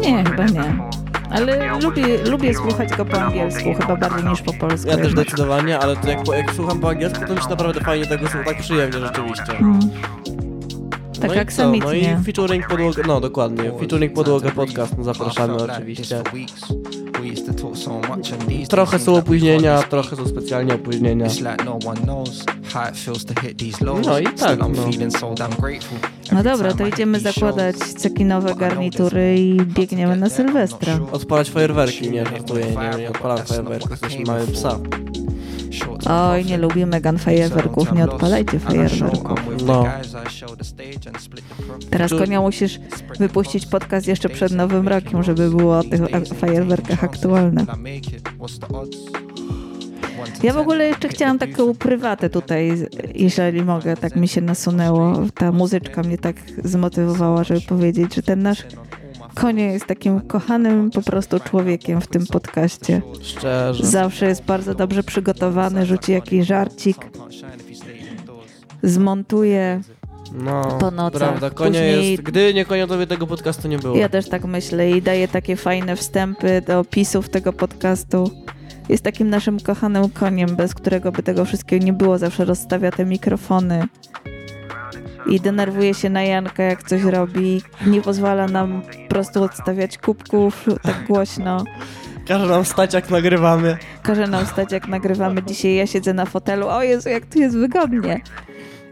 S3: Nie, chyba nie. Ale lubię, lubię słuchać go po angielsku, chyba bardziej niż po polsku.
S4: Ja też zdecydowanie, ale to jak, jak słucham po angielsku, to mi się naprawdę fajnie tego słucha, tak przyjemnie rzeczywiście.
S3: Mm. Tak
S4: no i co? No i
S3: aksamitnie.
S4: featuring podłoga, no dokładnie, featuring podłoga podcast, no zapraszamy oczywiście. Trochę są opóźnienia, trochę są specjalnie opóźnienia.
S1: No.
S4: No i tak, no.
S3: No dobra, to idziemy zakładać cekinowe garnitury i biegniemy na Sylwestra.
S4: Odpalać fajerwerki, nie żartuję, nie, nie odpalam fajerwerków, jesteśmy mamy psa.
S3: Oj, nie lubię Megan fajerwerków, nie odpalajcie fajerwerków.
S4: No.
S3: Teraz konia musisz wypuścić podcast jeszcze przed nowym rokiem, żeby było o tych fajerwerkach aktualne. Ja w ogóle jeszcze chciałam taką prywatę tutaj, jeżeli mogę, tak mi się nasunęło. Ta muzyczka mnie tak zmotywowała, żeby powiedzieć, że ten nasz Konio jest takim kochanym po prostu człowiekiem w tym podcaście.
S4: Szczerze.
S3: Zawsze jest bardzo dobrze przygotowany, rzuci jakiś żarcik, zmontuje
S4: No,
S3: po nocach.
S4: prawda, konia
S3: Później
S4: jest, gdy nie konia, to by tego podcastu nie było.
S3: Ja też tak myślę i daje takie fajne wstępy do opisów tego podcastu. Jest takim naszym kochanym koniem, bez którego by tego wszystkiego nie było. Zawsze rozstawia te mikrofony i denerwuje się na Janka, jak coś robi. Nie pozwala nam po prostu odstawiać kubków tak głośno.
S4: Każe nam stać jak nagrywamy.
S3: Każe nam stać, jak nagrywamy dzisiaj. Ja siedzę na fotelu. O Jezu, jak tu jest wygodnie.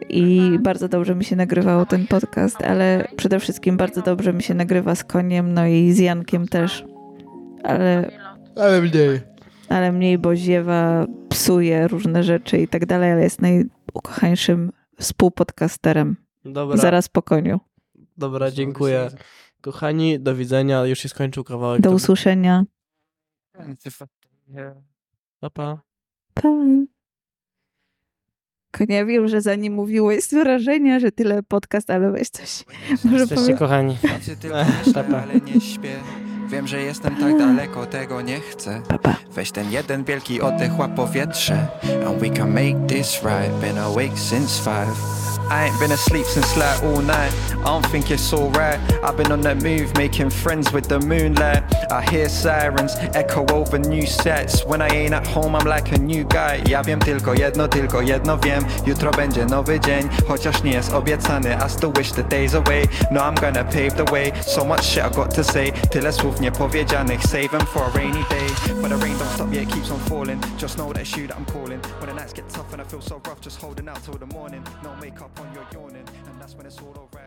S3: I bardzo dobrze mi się nagrywało ten podcast, ale przede wszystkim bardzo dobrze mi się nagrywa z koniem, no i z Jankiem też. Ale,
S4: Ale mniej.
S3: ale mniej, bo ziewa, psuje różne rzeczy i tak dalej, ale jest najukochańszym współpodcasterem.
S4: Dobra.
S3: Zaraz po koniu.
S4: Dobra, dziękuję. Kochani, do widzenia. Już się skończył kawałek.
S3: Do usłyszenia.
S4: Pa, pa.
S3: Pa. Konia wiem, że zanim mówiło jest wrażenia, że tyle podcast, ale weź coś. Może
S2: Jesteście
S3: powie-
S2: kochani.
S1: Nocy tylko myślę, ale nie śpię. Wiem, że jestem tak daleko, tego nie chcę. Weź ten jeden wielki oddech, łap powietrze. And we can make this right. Been awake since five. I ain't been asleep since like all night. I don't think it's alright. I've been on that move, making friends with the moonlight. I hear sirens echo over new sets. When I ain't at home, I'm like a new guy. Ja wiem tylko jedno, tylko jedno wiem. Jutro będzie nowy dzień, chociaż nie jest obiecany. I still wish the days away. No, I'm gonna pave the way. So much shit I got to say. Tyle słów niepowiedzianych. Save them for a rainy day. But the rain don't stop, yeah, it keeps on falling. Just know that you that I'm calling. When the nights get tough and I feel so rough, just holding out till the morning. No makeup on, you're yawning. And that's when it's all alright.